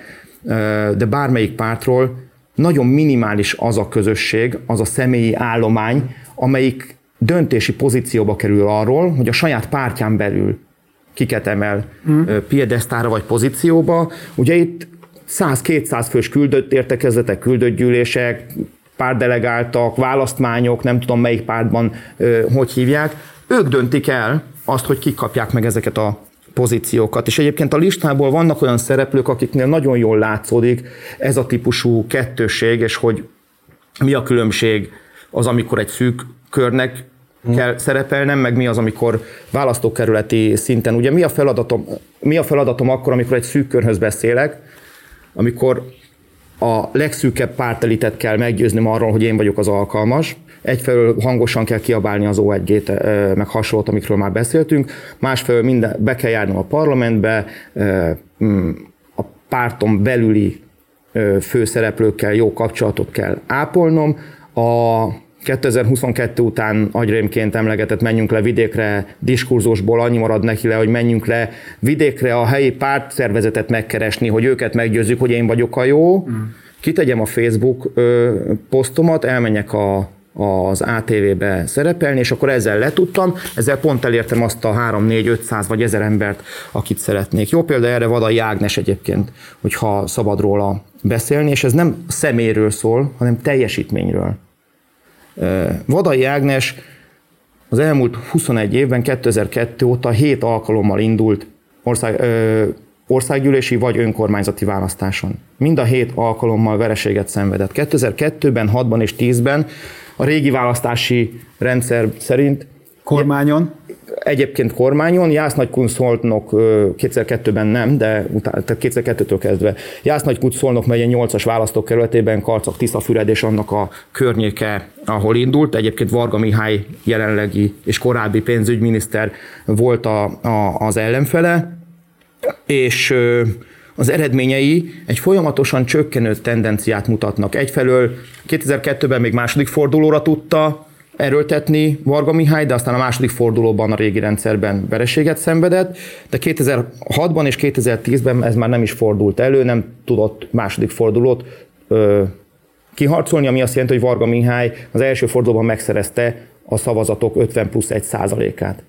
de bármelyik pártról nagyon minimális az a közösség, az a személyi állomány, amelyik döntési pozícióba kerül arról, hogy a saját pártján belül kiket emel mm. piedesztára vagy pozícióba. Ugye itt 100-200 fős küldött értekezletek, küldött gyűlések, pártdelegáltak, választmányok, nem tudom melyik pártban hogy hívják, ők döntik el azt, hogy kik kapják meg ezeket a pozíciókat. És egyébként a listából vannak olyan szereplők, akiknél nagyon jól látszódik ez a típusú kettőség, és hogy mi a különbség az, amikor egy szűk körnek kell szerepelnem, meg mi az, amikor választókerületi szinten. Ugye mi a feladatom, mi a feladatom akkor, amikor egy szűk körhöz beszélek, amikor a legszűkebb pártelitet kell meggyőznöm arról, hogy én vagyok az alkalmas, egyfelől hangosan kell kiabálni az O1G-t, meg hasonlót, amikről már beszéltünk, másfelől minden, be kell járnom a parlamentbe, mm, a párton belüli főszereplőkkel jó kapcsolatot kell ápolnom, a 2022 után agyrémként emlegetett menjünk le vidékre diskurzusból annyi marad neki le, hogy menjünk le vidékre a helyi pártszervezetet megkeresni, hogy őket meggyőzzük, hogy én vagyok a jó, mm. kitegyem a Facebook ö, posztomat, elmenjek a az ATV-be szerepelni, és akkor ezzel letudtam, ezzel pont elértem azt a 3, 4, 500 vagy 1000 embert, akit szeretnék. Jó példa erre Vadai Ágnes egyébként, hogyha szabad róla beszélni, és ez nem szeméről szól, hanem teljesítményről. Vadai Ágnes az elmúlt 21 évben, 2002 óta 7 alkalommal indult ország, ö, országgyűlési vagy önkormányzati választáson. Mind a 7 alkalommal vereséget szenvedett. 2002-ben, 6-ban és 10-ben a régi választási rendszer szerint Kormányon? Egyébként kormányon, Jász Nagykun Szolnok 2002-ben nem, de utána, tehát 2002-től kezdve. Jász Nagykun Szolnok megye 8-as választókerületében Karcak Tiszafüred és annak a környéke, ahol indult. Egyébként Varga Mihály jelenlegi és korábbi pénzügyminiszter volt a, a, az ellenfele, és az eredményei egy folyamatosan csökkenő tendenciát mutatnak. Egyfelől 2002-ben még második fordulóra tudta erőltetni Varga Mihály, de aztán a második fordulóban a régi rendszerben vereséget szenvedett, de 2006-ban és 2010-ben ez már nem is fordult elő, nem tudott második fordulót ö, kiharcolni, ami azt jelenti, hogy Varga Mihály az első fordulóban megszerezte a szavazatok 50 plusz 1 százalékát.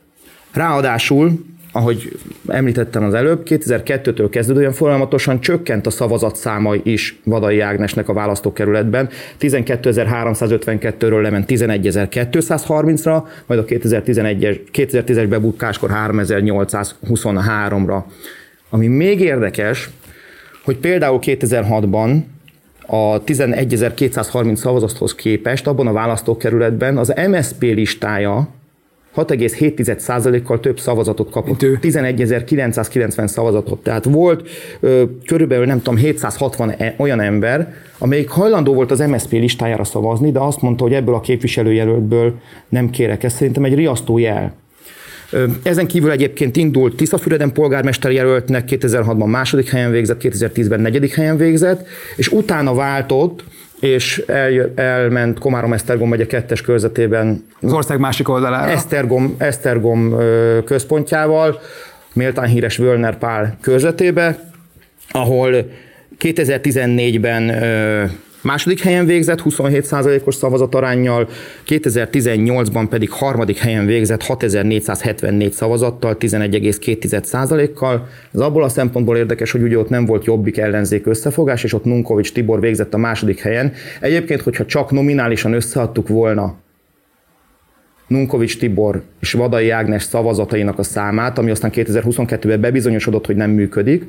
Ráadásul ahogy említettem az előbb, 2002-től kezdődően folyamatosan csökkent a szavazatszáma is Vadai Ágnesnek a választókerületben. 12.352-ről lement 11.230-ra, majd a 2011-es, 2010-es bebukkáskor 3.823-ra. Ami még érdekes, hogy például 2006-ban a 11.230 szavazathoz képest abban a választókerületben az MSP listája 6,7%-kal több szavazatot kapott. 11.990 szavazatot. Tehát volt ö, körülbelül nem tudom 760 e, olyan ember, amelyik hajlandó volt az MSZP listájára szavazni, de azt mondta, hogy ebből a képviselőjelöltből nem kérek. Ez szerintem egy riasztó jel. Ezen kívül egyébként indult Tiszafüreden polgármester jelöltnek, 2006-ban második helyen végzett, 2010-ben negyedik helyen végzett, és utána váltott, és el, elment Komárom-Esztergom megye kettes körzetében. Az ország másik oldalára. Esztergom, Esztergom központjával, méltán híres Völner Pál körzetébe, ahol 2014-ben Második helyen végzett 27%-os szavazatarányjal, 2018-ban pedig harmadik helyen végzett 6474 szavazattal, 11,2%-kal. Ez abból a szempontból érdekes, hogy ugye ott nem volt jobbik ellenzék összefogás, és ott Nunkovics Tibor végzett a második helyen. Egyébként, hogyha csak nominálisan összeadtuk volna Nunkovics Tibor és Vadai Ágnes szavazatainak a számát, ami aztán 2022-ben bebizonyosodott, hogy nem működik,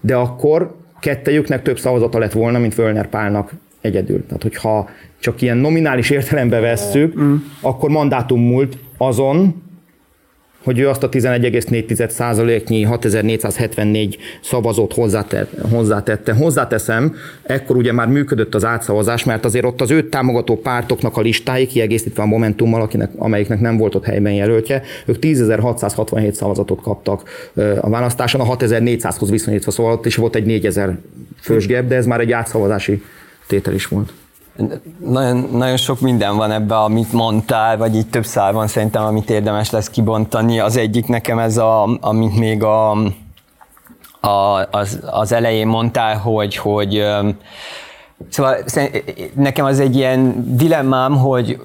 de akkor kettejüknek több szavazata lett volna, mint Völner Pálnak egyedül. Tehát, hogyha csak ilyen nominális értelembe vesszük, mm. akkor mandátum múlt azon, hogy ő azt a 11,4%-nyi 6474 szavazót hozzátett, hozzátette. Hozzáteszem, ekkor ugye már működött az átszavazás, mert azért ott az őt támogató pártoknak a listái, kiegészítve a Momentummal, akinek, amelyiknek nem volt ott helyben jelöltje, ők 10.667 szavazatot kaptak a választáson, a 6400-hoz viszonyítva, szóval ott is volt egy 4000 fős gap, de ez már egy átszavazási tétel is volt. Nagyon, nagyon sok minden van ebbe, amit mondtál, vagy így több szál van szerintem, amit érdemes lesz kibontani. Az egyik nekem ez, a, amit még a, a, az, az elején mondtál, hogy, hogy Szóval nekem az egy ilyen dilemmám, hogy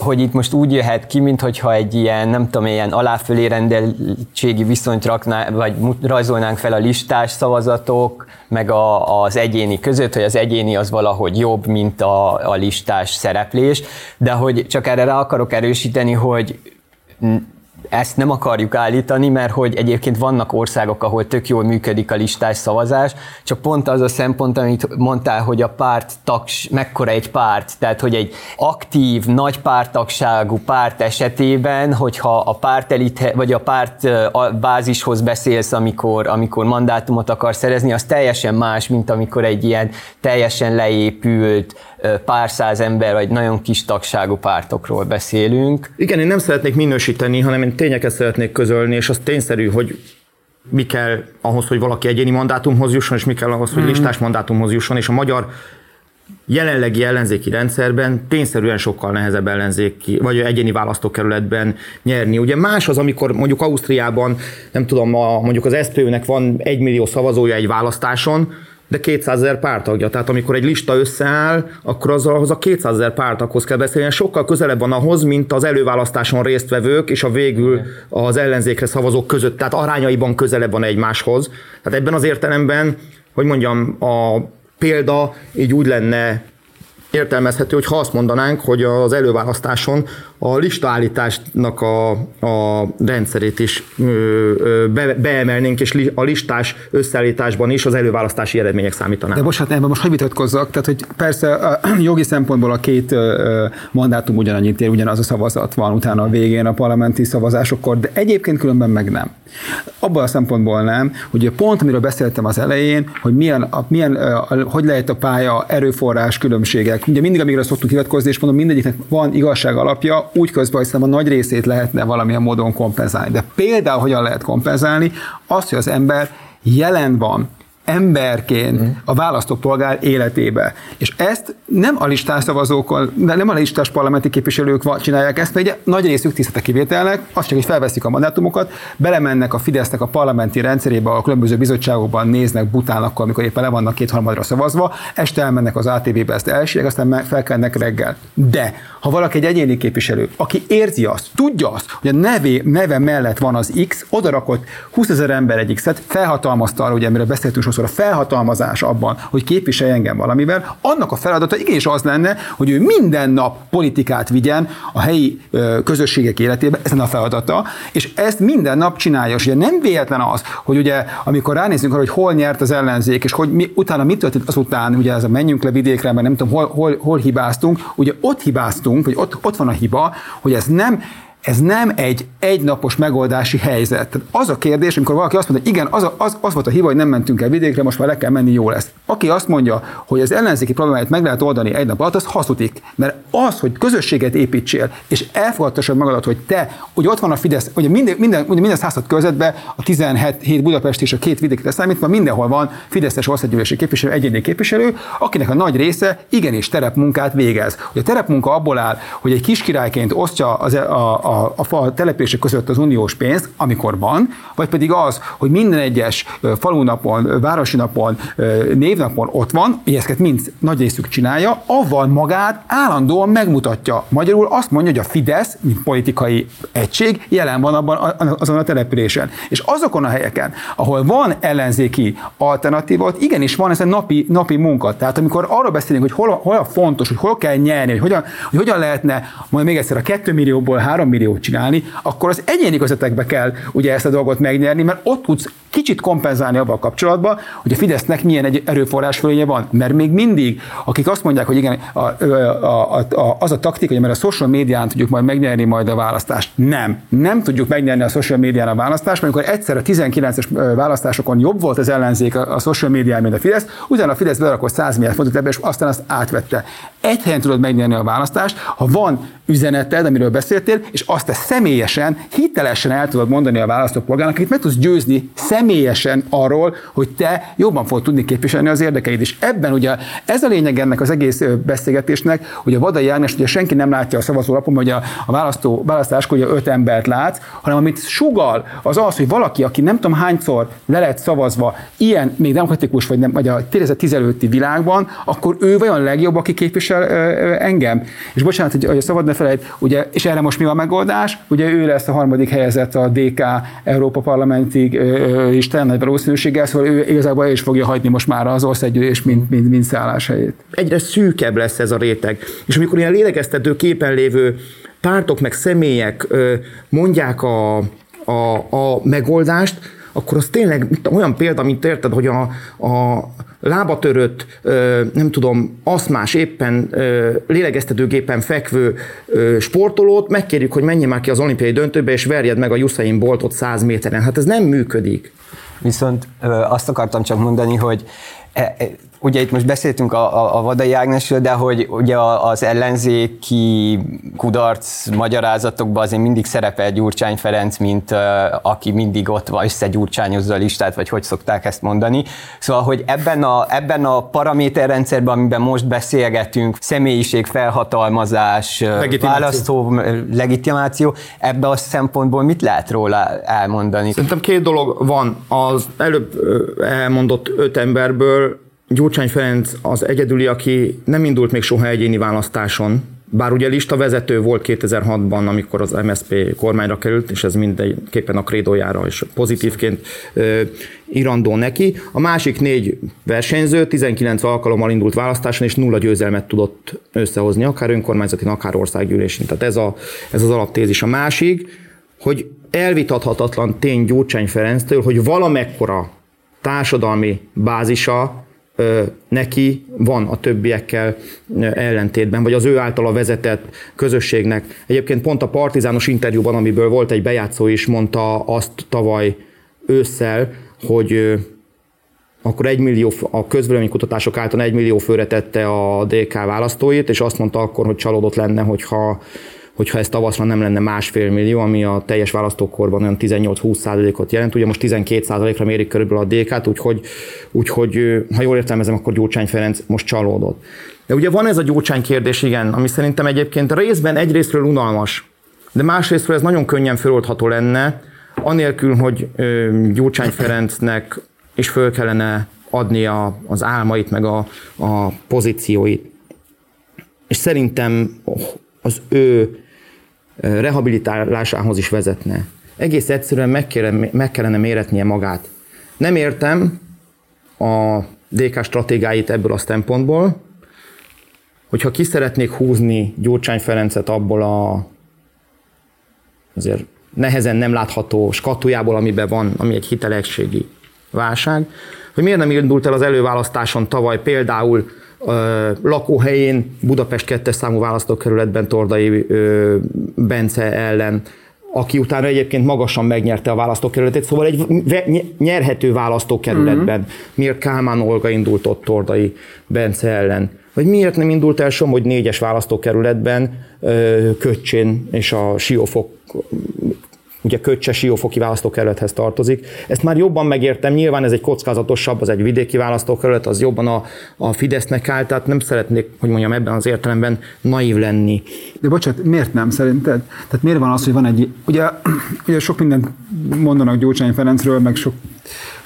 hogy itt most úgy jöhet ki, mintha egy ilyen, nem tudom, ilyen aláfölé rendeltségi viszonyt rakná, vagy rajzolnánk fel a listás szavazatok, meg a, az egyéni között, hogy az egyéni az valahogy jobb, mint a, a listás szereplés, de hogy csak erre rá akarok erősíteni, hogy ezt nem akarjuk állítani, mert hogy egyébként vannak országok, ahol tök jól működik a listás szavazás, csak pont az a szempont, amit mondtál, hogy a párt tags, mekkora egy párt, tehát hogy egy aktív, nagy pártagságú párt esetében, hogyha a párt elit, vagy a párt a bázishoz beszélsz, amikor, amikor mandátumot akar szerezni, az teljesen más, mint amikor egy ilyen teljesen leépült, pár száz ember, vagy nagyon kis tagságú pártokról beszélünk. Igen, én nem szeretnék minősíteni, hanem én tényeket szeretnék közölni, és az tényszerű, hogy mi kell ahhoz, hogy valaki egyéni mandátumhoz jusson, és mi kell ahhoz, hogy mhm. listás mandátumhoz jusson, és a magyar jelenlegi ellenzéki rendszerben tényszerűen sokkal nehezebb ellenzéki, vagy egyéni választókerületben nyerni. Ugye más az, amikor mondjuk Ausztriában, nem tudom, a, mondjuk az SZPÖ-nek van egy millió szavazója egy választáson, de 200 ezer pártagja. Tehát amikor egy lista összeáll, akkor az ahhoz a 200 ezer pártaghoz kell beszélni. Sokkal közelebb van ahhoz, mint az előválasztáson résztvevők és a végül az ellenzékre szavazók között. Tehát arányaiban közelebb van egymáshoz. Tehát ebben az értelemben, hogy mondjam, a példa így úgy lenne értelmezhető, hogy ha azt mondanánk, hogy az előválasztáson a listaállításnak a, a rendszerét is be, beemelnénk, és a listás összeállításban is az előválasztási eredmények számítanának. De most hát ebben most hogy vitatkozzak? Tehát, hogy persze a jogi szempontból a két mandátum ugyanannyit ér, ugyanaz a szavazat van utána a végén a parlamenti szavazásokkor, de egyébként különben meg nem. Abban a szempontból nem, hogy pont amiről beszéltem az elején, hogy milyen, a, milyen a, hogy lehet a pálya erőforrás különbségek. Ugye mindig, amíg szoktunk hivatkozni, és mondom, mindegyiknek van igazság alapja, úgy közben hiszem a nagy részét lehetne valamilyen módon kompenzálni. De például hogyan lehet kompenzálni? Azt, hogy az ember jelen van, emberként mhm. a választópolgár életébe. És ezt nem a listás szavazókkal, nem a listás parlamenti képviselők csinálják ezt, mert ugye nagy részük tisztete kivételnek, azt csak, hogy felveszik a mandátumokat, belemennek a Fidesznek a parlamenti rendszerébe, a különböző bizottságokban néznek butálnak, amikor éppen le vannak kétharmadra szavazva, este elmennek az ATV-be, ezt elsírják, aztán felkelnek reggel. De ha valaki egy egyéni képviselő, aki érzi azt, tudja azt, hogy a nevé, neve mellett van az X, odarakott 20 ezer ember egy X-et, felhatalmazta arra, ugye, amiről beszéltünk sokszor, a felhatalmazás abban, hogy képviselj engem valamivel, annak a feladata igenis az lenne, hogy ő minden nap politikát vigyen a helyi közösségek életébe, ez a feladata, és ezt minden nap csinálja. És ugye nem véletlen az, hogy ugye amikor ránézünk arra, hogy hol nyert az ellenzék, és hogy mi, utána mit történt azután, ugye ez a menjünk le vidékre, mert nem tudom, hol, hol, hol hibáztunk, ugye ott hibáztunk, vagy ott, ott van a hiba, hogy ez nem ez nem egy egynapos megoldási helyzet. Tehát az a kérdés, amikor valaki azt mondja, igen, az, a, az, az volt a hiba, hogy nem mentünk el vidékre, most már le kell menni, jó lesz. Aki azt mondja, hogy az ellenzéki problémáit meg lehet oldani egy nap alatt, az hazudik. Mert az, hogy közösséget építsél, és elfogadtassad magadat, hogy te, hogy ott van a Fidesz, ugye minden, minden, minden század körzetben a 17 Budapest és a két vidéki számítva mindenhol van Fideszes országgyűlési képviselő, egyéni képviselő, akinek a nagy része igenis terepmunkát végez. Hogy a terepmunka abból áll, hogy egy kiskirályként osztja az, a, a a, a fal telepések között az uniós pénzt, amikor van, vagy pedig az, hogy minden egyes falunapon, városi napon, névnapon ott van, ezeket mind nagy részük csinálja, avval magát állandóan megmutatja. Magyarul azt mondja, hogy a Fidesz, mint politikai egység, jelen van abban azon a településen. És azokon a helyeken, ahol van ellenzéki alternatíva, ott igenis van ez a napi, napi munka. Tehát amikor arról beszélünk, hogy hol, hol a fontos, hogy hol kell nyerni, hogy hogyan, hogy hogyan lehetne, majd még egyszer a 2 millióból 3 millió videót csinálni, akkor az egyéni közöttekbe kell ugye ezt a dolgot megnyerni, mert ott tudsz kicsit kompenzálni abban a kapcsolatban, hogy a Fidesznek milyen egy erőforrás fölénye van. Mert még mindig, akik azt mondják, hogy igen, a, a, a, a, az a taktika, hogy mert a social médián tudjuk majd megnyerni majd a választást. Nem. Nem tudjuk megnyerni a social médián a választást, mert amikor egyszer a 19-es választásokon jobb volt az ellenzék a, a social médián, mint a Fidesz, utána a Fidesz berakott 100 milliárd fontot ebbe, és aztán azt átvette. Egy helyen tudod megnyerni a választást, ha van üzeneted, amiről beszéltél, és azt te személyesen, hitelesen el tudod mondani a választópolgárnak, akit meg tudsz győzni személyesen arról, hogy te jobban fogod tudni képviselni az érdekeid. És ebben ugye ez a lényeg ennek az egész beszélgetésnek, hogy a Vadai Ágnes ugye senki nem látja a szavazólapon, hogy a, a választó, választáskor ugye öt embert látsz, hanem amit sugal, az az, hogy valaki, aki nem tudom hányszor le lett szavazva, ilyen még demokratikus, vagy, nem, vagy a 2010 előtti világban, akkor ő vajon legjobb, aki képvisel engem? És bocsánat, hogy, hogy a szabad ne felejt, ugye, és erre most mi a megoldás? Ugye ő lesz a harmadik helyezett a DK Európa Parlamentig Isten nagy valószínűséggel, szóval ő igazából is fogja hagyni most már az országgyűlés, mint, mint, mint szálláshelyét. Egyre szűkebb lesz ez a réteg. És amikor ilyen lélegeztető képen lévő pártok meg személyek mondják a, a, a megoldást, akkor az tényleg olyan példa, mint érted, hogy a, a lábatörött, nem tudom, aszmás, éppen lélegeztetőgépen fekvő sportolót megkérjük, hogy menjen már ki az olimpiai döntőbe, és verjed meg a Usain Boltot 100 méteren. Hát ez nem működik. Viszont azt akartam csak mondani, hogy Ugye itt most beszéltünk a, a, a Vadai Ágnesről, de hogy ugye az ellenzéki kudarc magyarázatokban azért mindig szerepel Gyurcsány Ferenc, mint aki mindig ott van, összegyurcsányozza a listát, vagy hogy szokták ezt mondani. Szóval, hogy ebben a, ebben a paraméterrendszerben, amiben most beszélgetünk, személyiség, felhatalmazás, legitimáció. választó legitimáció, ebben a szempontból mit lehet róla elmondani? Szerintem két dolog van. Az előbb elmondott öt emberből Gyurcsány Ferenc az egyedüli, aki nem indult még soha egyéni választáson, bár ugye lista vezető volt 2006-ban, amikor az MSP kormányra került, és ez mindenképpen a krédójára és pozitívként ö, irandó neki. A másik négy versenyző 19 alkalommal indult választáson, és nulla győzelmet tudott összehozni, akár önkormányzati, akár országgyűlésén. Tehát ez, a, ez az alaptézis. A másik, hogy elvitathatatlan tény Gyurcsány Ferenctől, hogy valamekkora társadalmi bázisa neki van a többiekkel ellentétben, vagy az ő általa vezetett közösségnek. Egyébként pont a partizános interjúban, amiből volt egy bejátszó is, mondta azt tavaly ősszel, hogy akkor egy millió, a közvéleménykutatások által egy millió főre tette a DK választóit, és azt mondta akkor, hogy csalódott lenne, hogyha hogyha ez tavaszra nem lenne másfél millió, ami a teljes választókorban olyan 18-20 százalékot jelent. Ugye most 12 százalékra mérik körülbelül a DK-t, úgyhogy, úgyhogy ha jól értelmezem, akkor Gyurcsány Ferenc most csalódott. De ugye van ez a Gyurcsány kérdés, igen, ami szerintem egyébként részben egyrésztről unalmas, de másrésztről ez nagyon könnyen feloldható lenne, anélkül, hogy Gyurcsány Ferencnek is föl kellene adni a, az álmait, meg a, a pozícióit. És szerintem az ő rehabilitálásához is vezetne. Egész egyszerűen meg kellene, meg kellene méretnie magát. Nem értem a DK stratégáit ebből a szempontból, hogyha ki szeretnék húzni Gyurcsány Ferencet abból a azért nehezen nem látható skatujából, amiben van, ami egy hitelességi válság, hogy miért nem indult el az előválasztáson tavaly például lakóhelyén Budapest 2 számú választókerületben Tordai Bence ellen, aki utána egyébként magasan megnyerte a választókerületet, szóval egy nyerhető választókerületben. Uh-huh. Miért Kálmán Olga indult ott Tordai Bence ellen? Vagy miért nem indult el Somogy négyes választókerületben Köcsén és a Siófok ugye Köcse Siófoki választókerülethez tartozik. Ezt már jobban megértem, nyilván ez egy kockázatosabb, az egy vidéki választókerület, az jobban a, a Fidesznek áll, tehát nem szeretnék, hogy mondjam, ebben az értelemben naív lenni. De bocsánat, miért nem szerinted? Tehát miért van az, hogy van egy, ugye, ugye sok mindent mondanak Gyurcsány Ferencről, meg sok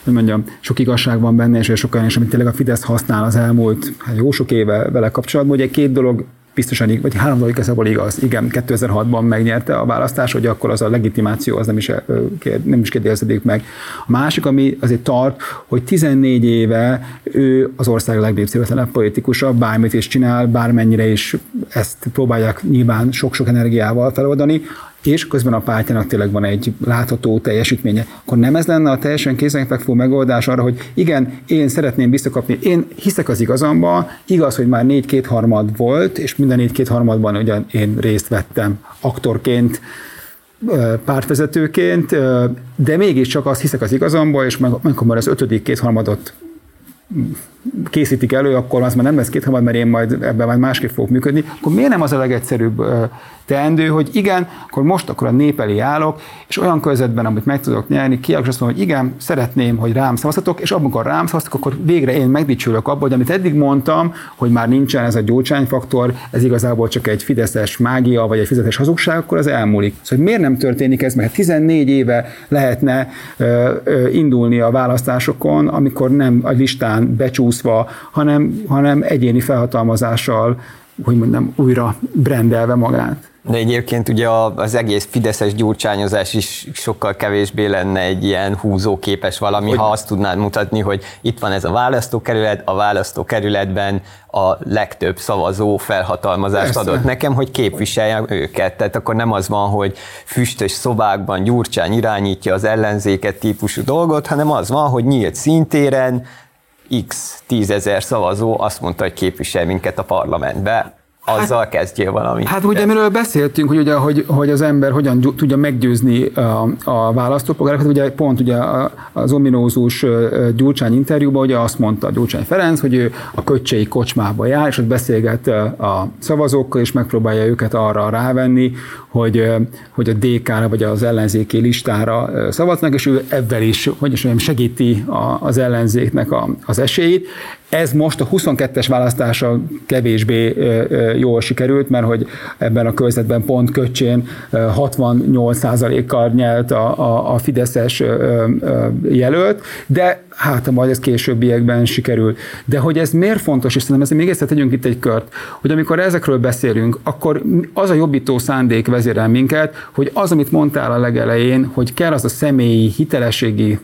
hogy mondjam, sok igazság van benne, és sok olyan is, amit tényleg a Fidesz használ az elmúlt hát jó sok éve vele kapcsolatban. Ugye két dolog biztosan, vagy három dolog igazából igaz. Igen, 2006-ban megnyerte a választás, hogy akkor az a legitimáció az nem is, nem is kérdeződik meg. A másik, ami azért tart, hogy 14 éve ő az ország legnépszerűtlenebb politikusa, bármit is csinál, bármennyire is ezt próbálják nyilván sok-sok energiával feloldani, és közben a pártjának tényleg van egy látható teljesítménye, akkor nem ez lenne a teljesen kézenfekvő megoldás arra, hogy igen, én szeretném visszakapni, én hiszek az igazamba, igaz, hogy már négy kétharmad volt, és minden négy kétharmadban ugye én részt vettem aktorként, pártvezetőként, de mégiscsak azt hiszek az igazamba, és amikor már az ötödik kétharmadot készítik elő, akkor az már nem lesz kétharmad, mert én majd ebben majd másképp fogok működni, akkor miért nem az a legegyszerűbb teendő, hogy igen, akkor most akkor a nép elé állok, és olyan körzetben, amit meg tudok nyerni, kiállok, azt mondom, hogy igen, szeretném, hogy rám szavazhatok, és amikor rám szavaztok, akkor végre én megdicsülök abban, hogy amit eddig mondtam, hogy már nincsen ez a gyógycsányfaktor, ez igazából csak egy fideszes mágia, vagy egy fizetes hazugság, akkor az elmúlik. Szóval miért nem történik ez, mert 14 éve lehetne ö, ö, indulni a választásokon, amikor nem a listán becsúszva, hanem, hanem egyéni felhatalmazással, hogy mondjam, újra brendelve magát. De egyébként ugye az egész fideszes gyurcsányozás is sokkal kevésbé lenne egy ilyen húzóképes valami, hogy... ha azt tudnád mutatni, hogy itt van ez a választókerület, a választókerületben a legtöbb szavazó felhatalmazást Persze. adott nekem, hogy képviseljem őket. Tehát akkor nem az van, hogy füstös szobákban Gyurcsány irányítja az ellenzéket típusú dolgot, hanem az van, hogy nyílt szintéren x tízezer szavazó azt mondta, hogy képvisel minket a parlamentbe azzal hát, kezdjél valami. Hát ugye miről beszéltünk, hogy, ugye, hogy, hogy az ember hogyan tudja meggyőzni a, a választópolgárokat, ugye pont ugye az ominózus Gyurcsány interjúban ugye azt mondta Gyurcsány Ferenc, hogy ő a köcsei kocsmába jár, és ott beszélget a szavazókkal, és megpróbálja őket arra rávenni, hogy, hogy a DK-ra vagy az ellenzéki listára szavaznak, és ő ebben is, hogy is mondjam, segíti az ellenzéknek a, az esélyét. Ez most a 22-es választása kevésbé jól sikerült, mert hogy ebben a körzetben pont Köcsén 68%-kal nyelt a, a, a Fideszes jelölt, de hát majd ez későbbiekben sikerül. De hogy ez miért fontos, és szerintem ezt még egyszer tegyünk itt egy kört, hogy amikor ezekről beszélünk, akkor az a jobbító szándék vezérel minket, hogy az, amit mondtál a legelején, hogy kell az a személyi hitelességi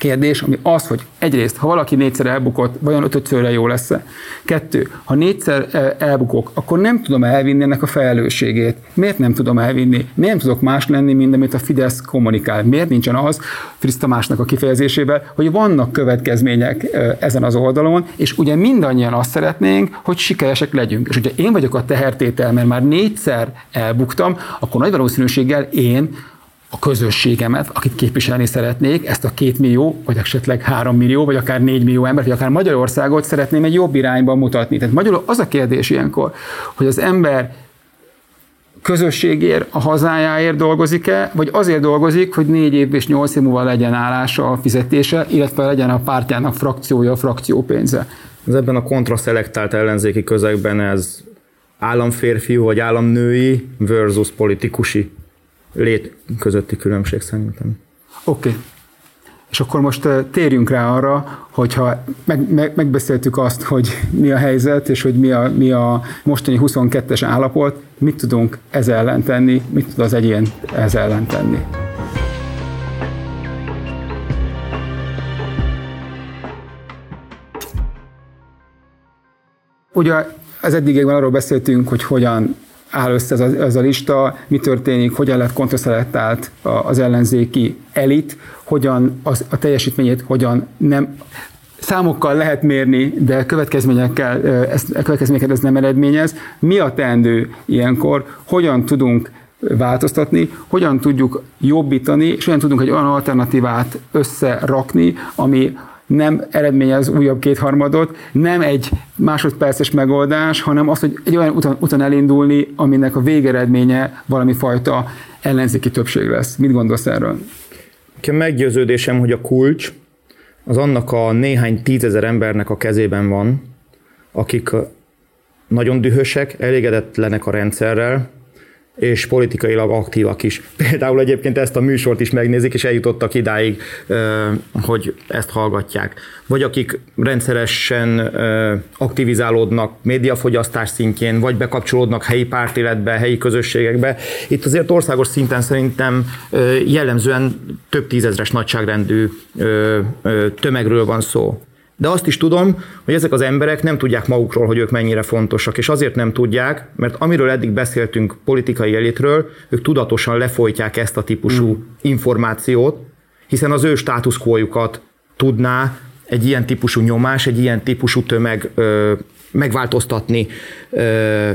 kérdés, ami az, hogy egyrészt, ha valaki négyszer elbukott, vajon ötötszörre jó lesz-e? Kettő, ha négyszer elbukok, akkor nem tudom elvinni ennek a felelősségét. Miért nem tudom elvinni? Miért nem tudok más lenni, mint amit a Fidesz kommunikál? Miért nincsen az, Fritz Tamásnak a kifejezésével, hogy vannak következmények ezen az oldalon, és ugye mindannyian azt szeretnénk, hogy sikeresek legyünk. És ugye én vagyok a tehertétel, mert már négyszer elbuktam, akkor nagy valószínűséggel én a közösségemet, akit képviselni szeretnék, ezt a két millió, vagy esetleg három millió, vagy akár négy millió ember, vagy akár Magyarországot szeretném egy jobb irányba mutatni. Tehát magyarul az a kérdés ilyenkor, hogy az ember közösségért, a hazájáért dolgozik-e, vagy azért dolgozik, hogy négy év és nyolc év múlva legyen állása a fizetése, illetve legyen a pártjának frakciója, a frakciópénze. Ez ebben a kontraszelektált ellenzéki közegben ez államférfiú vagy államnői versus politikusi lét közötti különbség szerintem. Oké. Okay. És akkor most térjünk rá arra, hogyha meg, meg, megbeszéltük azt, hogy mi a helyzet, és hogy mi a, mi a mostani 22-es állapot, mit tudunk ez ellen tenni, mit tud az egyén ez ellen tenni. Ugye az eddigekben arról beszéltünk, hogy hogyan áll össze ez a, ez a lista, mi történik, hogyan lett kontraszelektált az ellenzéki elit, hogyan az, a teljesítményét, hogyan nem számokkal lehet mérni, de következményekkel, ez, következményeket ez nem eredményez. Mi a teendő ilyenkor? Hogyan tudunk változtatni, hogyan tudjuk jobbítani, és hogyan tudunk egy olyan alternatívát összerakni, ami nem eredményez újabb kétharmadot, nem egy másodperces megoldás, hanem az, hogy egy olyan úton, úton elindulni, aminek a végeredménye valami fajta ellenzéki többség lesz. Mit gondolsz erről? Nekem meggyőződésem, hogy a kulcs az annak a néhány tízezer embernek a kezében van, akik nagyon dühösek, elégedetlenek a rendszerrel, és politikailag aktívak is. Például egyébként ezt a műsort is megnézik, és eljutottak idáig, hogy ezt hallgatják. Vagy akik rendszeresen aktivizálódnak médiafogyasztás szintjén, vagy bekapcsolódnak helyi pártéletbe, helyi közösségekbe. Itt azért országos szinten szerintem jellemzően több tízezres nagyságrendű tömegről van szó. De azt is tudom, hogy ezek az emberek nem tudják magukról, hogy ők mennyire fontosak, és azért nem tudják, mert amiről eddig beszéltünk politikai elitről, ők tudatosan lefolytják ezt a típusú mm. információt, hiszen az ő státuszkójukat tudná egy ilyen típusú nyomás, egy ilyen típusú tömeg ö, megváltoztatni, ö,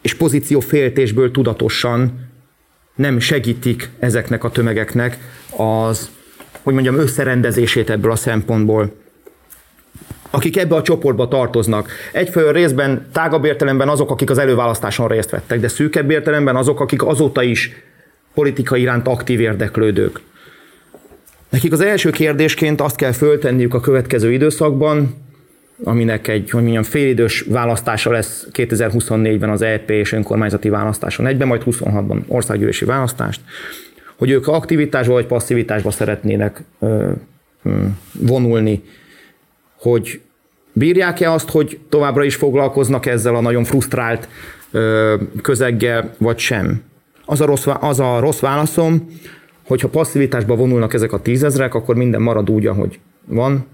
és pozícióféltésből tudatosan nem segítik ezeknek a tömegeknek az, hogy mondjam, összerendezését ebből a szempontból akik ebbe a csoportba tartoznak. Egyfelől részben tágabb értelemben azok, akik az előválasztáson részt vettek, de szűkebb értelemben azok, akik azóta is politika iránt aktív érdeklődők. Nekik az első kérdésként azt kell föltenniük a következő időszakban, aminek egy, hogy mondjam, félidős választása lesz 2024-ben az EP és önkormányzati választáson egyben, majd 26-ban országgyűlési választást, hogy ők aktivitásba vagy passzivitásba szeretnének ö, ö, vonulni, hogy bírják-e azt, hogy továbbra is foglalkoznak ezzel a nagyon frusztrált közeggel, vagy sem. Az a, rossz, az a rossz válaszom, hogyha passzivitásba vonulnak ezek a tízezrek, akkor minden marad úgy, ahogy van,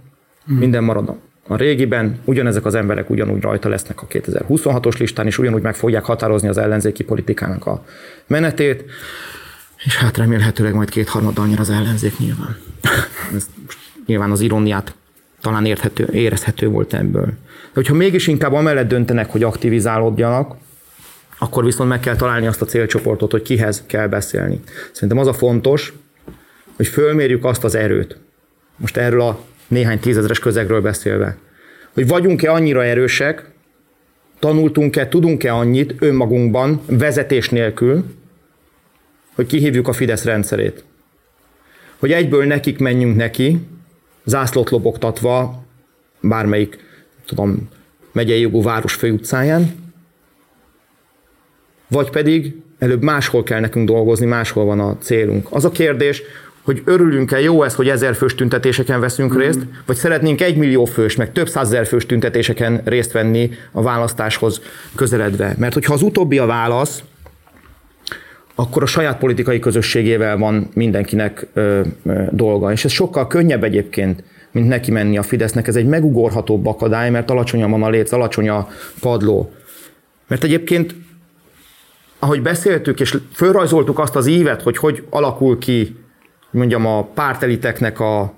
hmm. minden marad a régiben, ugyanezek az emberek ugyanúgy rajta lesznek a 2026-os listán, és ugyanúgy meg fogják határozni az ellenzéki politikának a menetét, és hát remélhetőleg majd kétharmad annyira az ellenzék nyilván. Ez nyilván az ironiát talán érthető, érezhető volt ebből. De hogyha mégis inkább amellett döntenek, hogy aktivizálódjanak, akkor viszont meg kell találni azt a célcsoportot, hogy kihez kell beszélni. Szerintem az a fontos, hogy fölmérjük azt az erőt. Most erről a néhány tízezres közegről beszélve. Hogy vagyunk-e annyira erősek, tanultunk-e, tudunk-e annyit önmagunkban, vezetés nélkül, hogy kihívjuk a Fidesz rendszerét. Hogy egyből nekik menjünk neki, zászlót lobogtatva bármelyik, tudom, megyei jogú város főutcáján, vagy pedig előbb máshol kell nekünk dolgozni, máshol van a célunk. Az a kérdés, hogy örülünk-e, jó ez, hogy ezer fős tüntetéseken veszünk mm. részt, vagy szeretnénk egy millió fős, meg több százezer fős tüntetéseken részt venni a választáshoz közeledve. Mert hogyha az utóbbi a válasz, akkor a saját politikai közösségével van mindenkinek ö, ö, dolga. És ez sokkal könnyebb egyébként, mint neki menni a Fidesznek. Ez egy megugorhatóbb akadály, mert alacsonyan van a léc, alacsony a padló. Mert egyébként, ahogy beszéltük, és fölrajzoltuk azt az ívet, hogy hogy alakul ki, mondjam, a párteliteknek a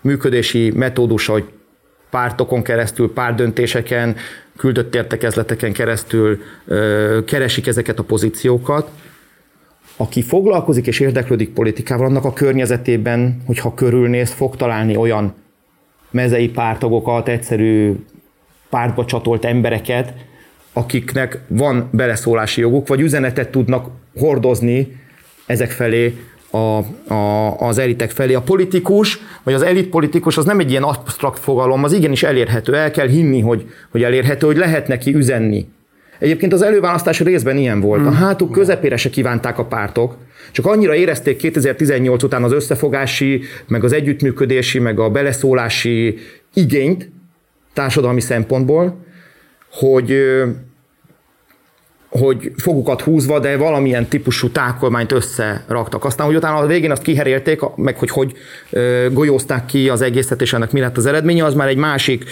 működési metódusa, hogy pártokon keresztül, pártdöntéseken, küldött értekezleteken keresztül ö, keresik ezeket a pozíciókat, aki foglalkozik és érdeklődik politikával, annak a környezetében, hogyha körülnéz, fog találni olyan mezei pártagokat, egyszerű pártba csatolt embereket, akiknek van beleszólási joguk, vagy üzenetet tudnak hordozni ezek felé, a, a, az elitek felé. A politikus, vagy az elitpolitikus az nem egy ilyen absztrakt fogalom, az igenis elérhető. El kell hinni, hogy, hogy elérhető, hogy lehet neki üzenni Egyébként az előválasztás részben ilyen volt. A hmm. hátuk közepére se kívánták a pártok, csak annyira érezték 2018 után az összefogási, meg az együttműködési, meg a beleszólási igényt társadalmi szempontból, hogy hogy fogukat húzva, de valamilyen típusú tákolmányt összeraktak. Aztán, hogy utána a végén azt kiherélték, meg hogy hogy golyózták ki az egészet, és ennek mi lett az eredménye, az már egy másik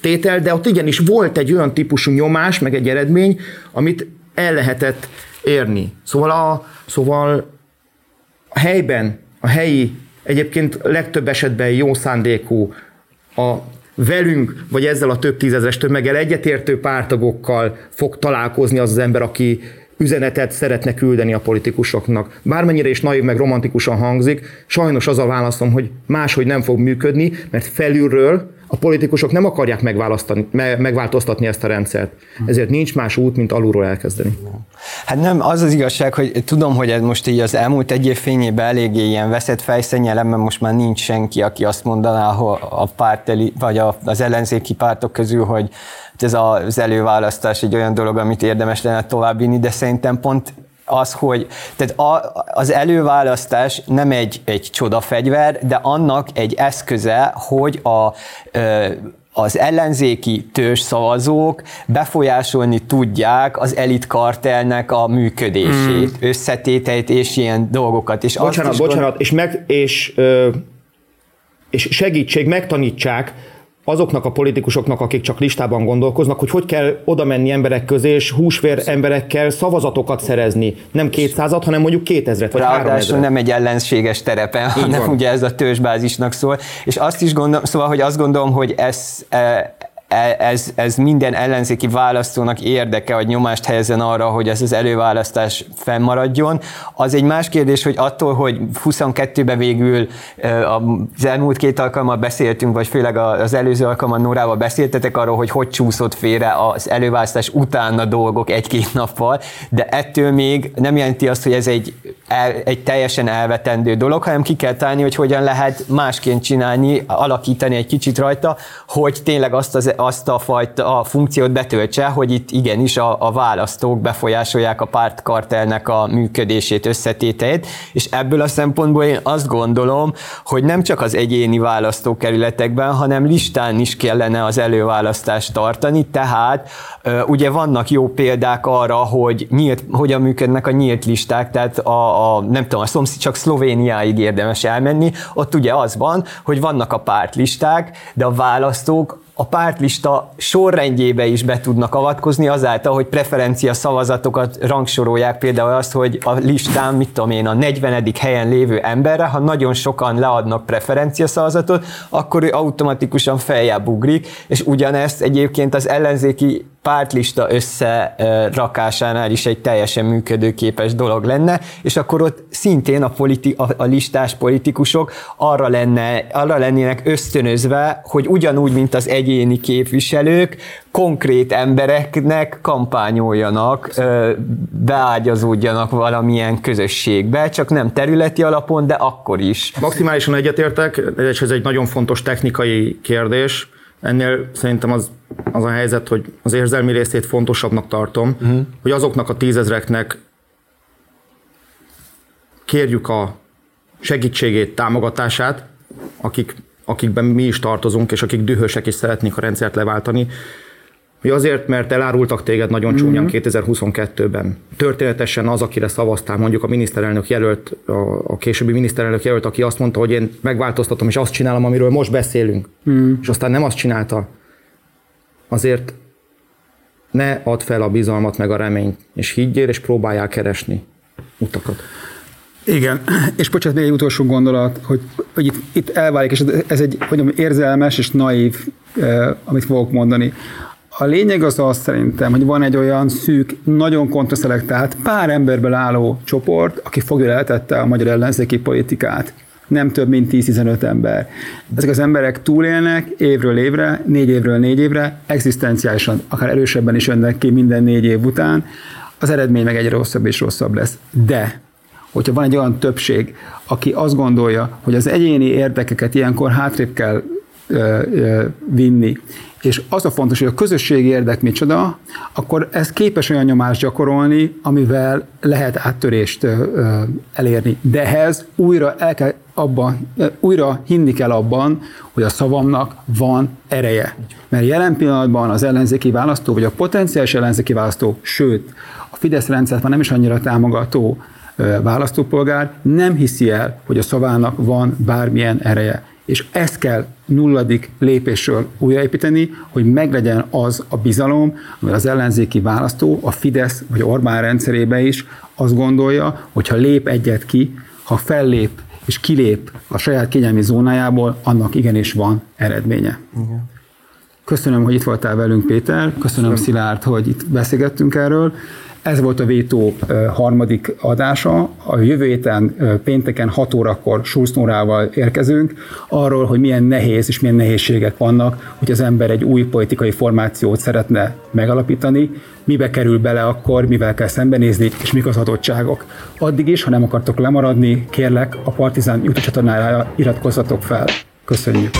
tétel, de ott igenis volt egy olyan típusú nyomás, meg egy eredmény, amit el lehetett érni. Szóval a, szóval a helyben, a helyi, egyébként legtöbb esetben jó szándékú, a velünk, vagy ezzel a több tízezres tömeggel egyetértő pártagokkal fog találkozni az az ember, aki üzenetet szeretne küldeni a politikusoknak. Bármennyire is naív meg romantikusan hangzik, sajnos az a válaszom, hogy máshogy nem fog működni, mert felülről a politikusok nem akarják megváltoztatni ezt a rendszert. Ezért nincs más út, mint alulról elkezdeni. Hát nem, az az igazság, hogy tudom, hogy ez most így az elmúlt egy év fényében eléggé ilyen veszett fejszennyelem, mert most már nincs senki, aki azt mondaná hogy a párteli, vagy az ellenzéki pártok közül, hogy ez az előválasztás egy olyan dolog, amit érdemes lenne továbbvinni, de szerintem pont az, hogy tehát a, az előválasztás nem egy, egy csodafegyver, de annak egy eszköze, hogy a az ellenzéki törzs szavazók befolyásolni tudják az elitkartelnek a működését, hmm. összetételét és ilyen dolgokat. És bocsánat, bocsánat, gond... és, meg, és ö, és segítség, megtanítsák azoknak a politikusoknak, akik csak listában gondolkoznak, hogy hogy kell oda menni emberek közé, és húsvér emberekkel szavazatokat szerezni. Nem 200-at, hanem mondjuk 2000-et, vagy 3000 nem egy ellenséges terepen, Így hanem van. ugye ez a törzsbázisnak szól. És azt is gondolom, szóval, hogy azt gondolom, hogy ez, E, ez, ez minden ellenzéki választónak érdeke, hogy nyomást helyezzen arra, hogy ez az előválasztás fennmaradjon. Az egy más kérdés, hogy attól, hogy 22-ben végül e, az elmúlt két alkalommal beszéltünk, vagy főleg az előző alkalommal Norával beszéltetek arról, hogy hogy csúszott félre az előválasztás után a dolgok egy-két nappal, de ettől még nem jelenti azt, hogy ez egy, egy teljesen elvetendő dolog, hanem ki kell találni, hogy hogyan lehet másként csinálni, alakítani egy kicsit rajta, hogy tényleg azt az azt a fajta a funkciót betöltse, hogy itt igenis a, a választók befolyásolják a pártkartelnek a működését, összetételét, és ebből a szempontból én azt gondolom, hogy nem csak az egyéni választókerületekben, hanem listán is kellene az előválasztást tartani, tehát ugye vannak jó példák arra, hogy nyílt, hogyan működnek a nyílt listák, tehát a, a nem tudom, a szomszéd csak Szlovéniáig érdemes elmenni, ott ugye az van, hogy vannak a pártlisták, de a választók a pártlista sorrendjébe is be tudnak avatkozni azáltal, hogy preferencia szavazatokat rangsorolják, például azt, hogy a listán, mit tudom én, a 40. helyen lévő emberre, ha nagyon sokan leadnak preferencia szavazatot, akkor ő automatikusan feljebb ugrik, és ugyanezt egyébként az ellenzéki pártlista összerakásánál is egy teljesen működőképes dolog lenne, és akkor ott szintén a, politi- a, listás politikusok arra, lenne, arra lennének ösztönözve, hogy ugyanúgy, mint az egyéni képviselők, konkrét embereknek kampányoljanak, beágyazódjanak valamilyen közösségbe, csak nem területi alapon, de akkor is. Maximálisan egyetértek, és ez egy nagyon fontos technikai kérdés, Ennél szerintem az, az a helyzet, hogy az érzelmi részét fontosabbnak tartom, uh-huh. hogy azoknak a tízezreknek kérjük a segítségét, támogatását, akik, akikben mi is tartozunk, és akik dühösek és szeretnék a rendszert leváltani, mi azért, mert elárultak téged nagyon csúnyán mm-hmm. 2022-ben. Történetesen az, akire szavaztál, mondjuk a miniszterelnök jelölt, a, a későbbi miniszterelnök jelölt, aki azt mondta, hogy én megváltoztatom, és azt csinálom, amiről most beszélünk, mm. és aztán nem azt csinálta, azért ne add fel a bizalmat meg a reményt, és higgyél, és próbáljál keresni utakat. Igen, és bocsánat, még egy utolsó gondolat, hogy, hogy itt, itt elválik, és ez egy hogy mondjam, érzelmes és naív, eh, amit fogok mondani. A lényeg az az szerintem, hogy van egy olyan szűk, nagyon kontraszelektált, pár emberből álló csoport, aki fogja lehetette a magyar ellenzéki politikát. Nem több, mint 10-15 ember. Ezek az emberek túlélnek évről évre, négy évről négy évre, egzisztenciálisan, akár erősebben is jönnek ki minden négy év után, az eredmény meg egyre rosszabb és rosszabb lesz. De hogyha van egy olyan többség, aki azt gondolja, hogy az egyéni érdekeket ilyenkor hátrébb kell vinni, és az a fontos, hogy a közösségi érdek micsoda, akkor ez képes olyan nyomást gyakorolni, amivel lehet áttörést elérni. De ehhez újra, el kell abban, újra hinni kell abban, hogy a szavamnak van ereje. Mert jelen pillanatban az ellenzéki választó, vagy a potenciális ellenzéki választó, sőt, a Fidesz rendszert már nem is annyira támogató választópolgár nem hiszi el, hogy a szavának van bármilyen ereje és ezt kell nulladik lépésről újraépíteni, hogy meglegyen az a bizalom, mert az ellenzéki választó, a Fidesz vagy Orbán rendszerébe is azt gondolja, hogy ha lép egyet ki, ha fellép és kilép a saját kényelmi zónájából, annak igenis van eredménye. Igen. Köszönöm, hogy itt voltál velünk, Péter. Köszönöm, Köszönöm. Szilárd, hogy itt beszélgettünk erről. Ez volt a Vétó harmadik adása. A jövő héten pénteken 6 órakor Schulz érkezünk arról, hogy milyen nehéz és milyen nehézségek vannak, hogy az ember egy új politikai formációt szeretne megalapítani, mibe kerül bele akkor, mivel kell szembenézni, és mik az adottságok. Addig is, ha nem akartok lemaradni, kérlek, a Partizán YouTube csatornájára iratkozzatok fel. Köszönjük!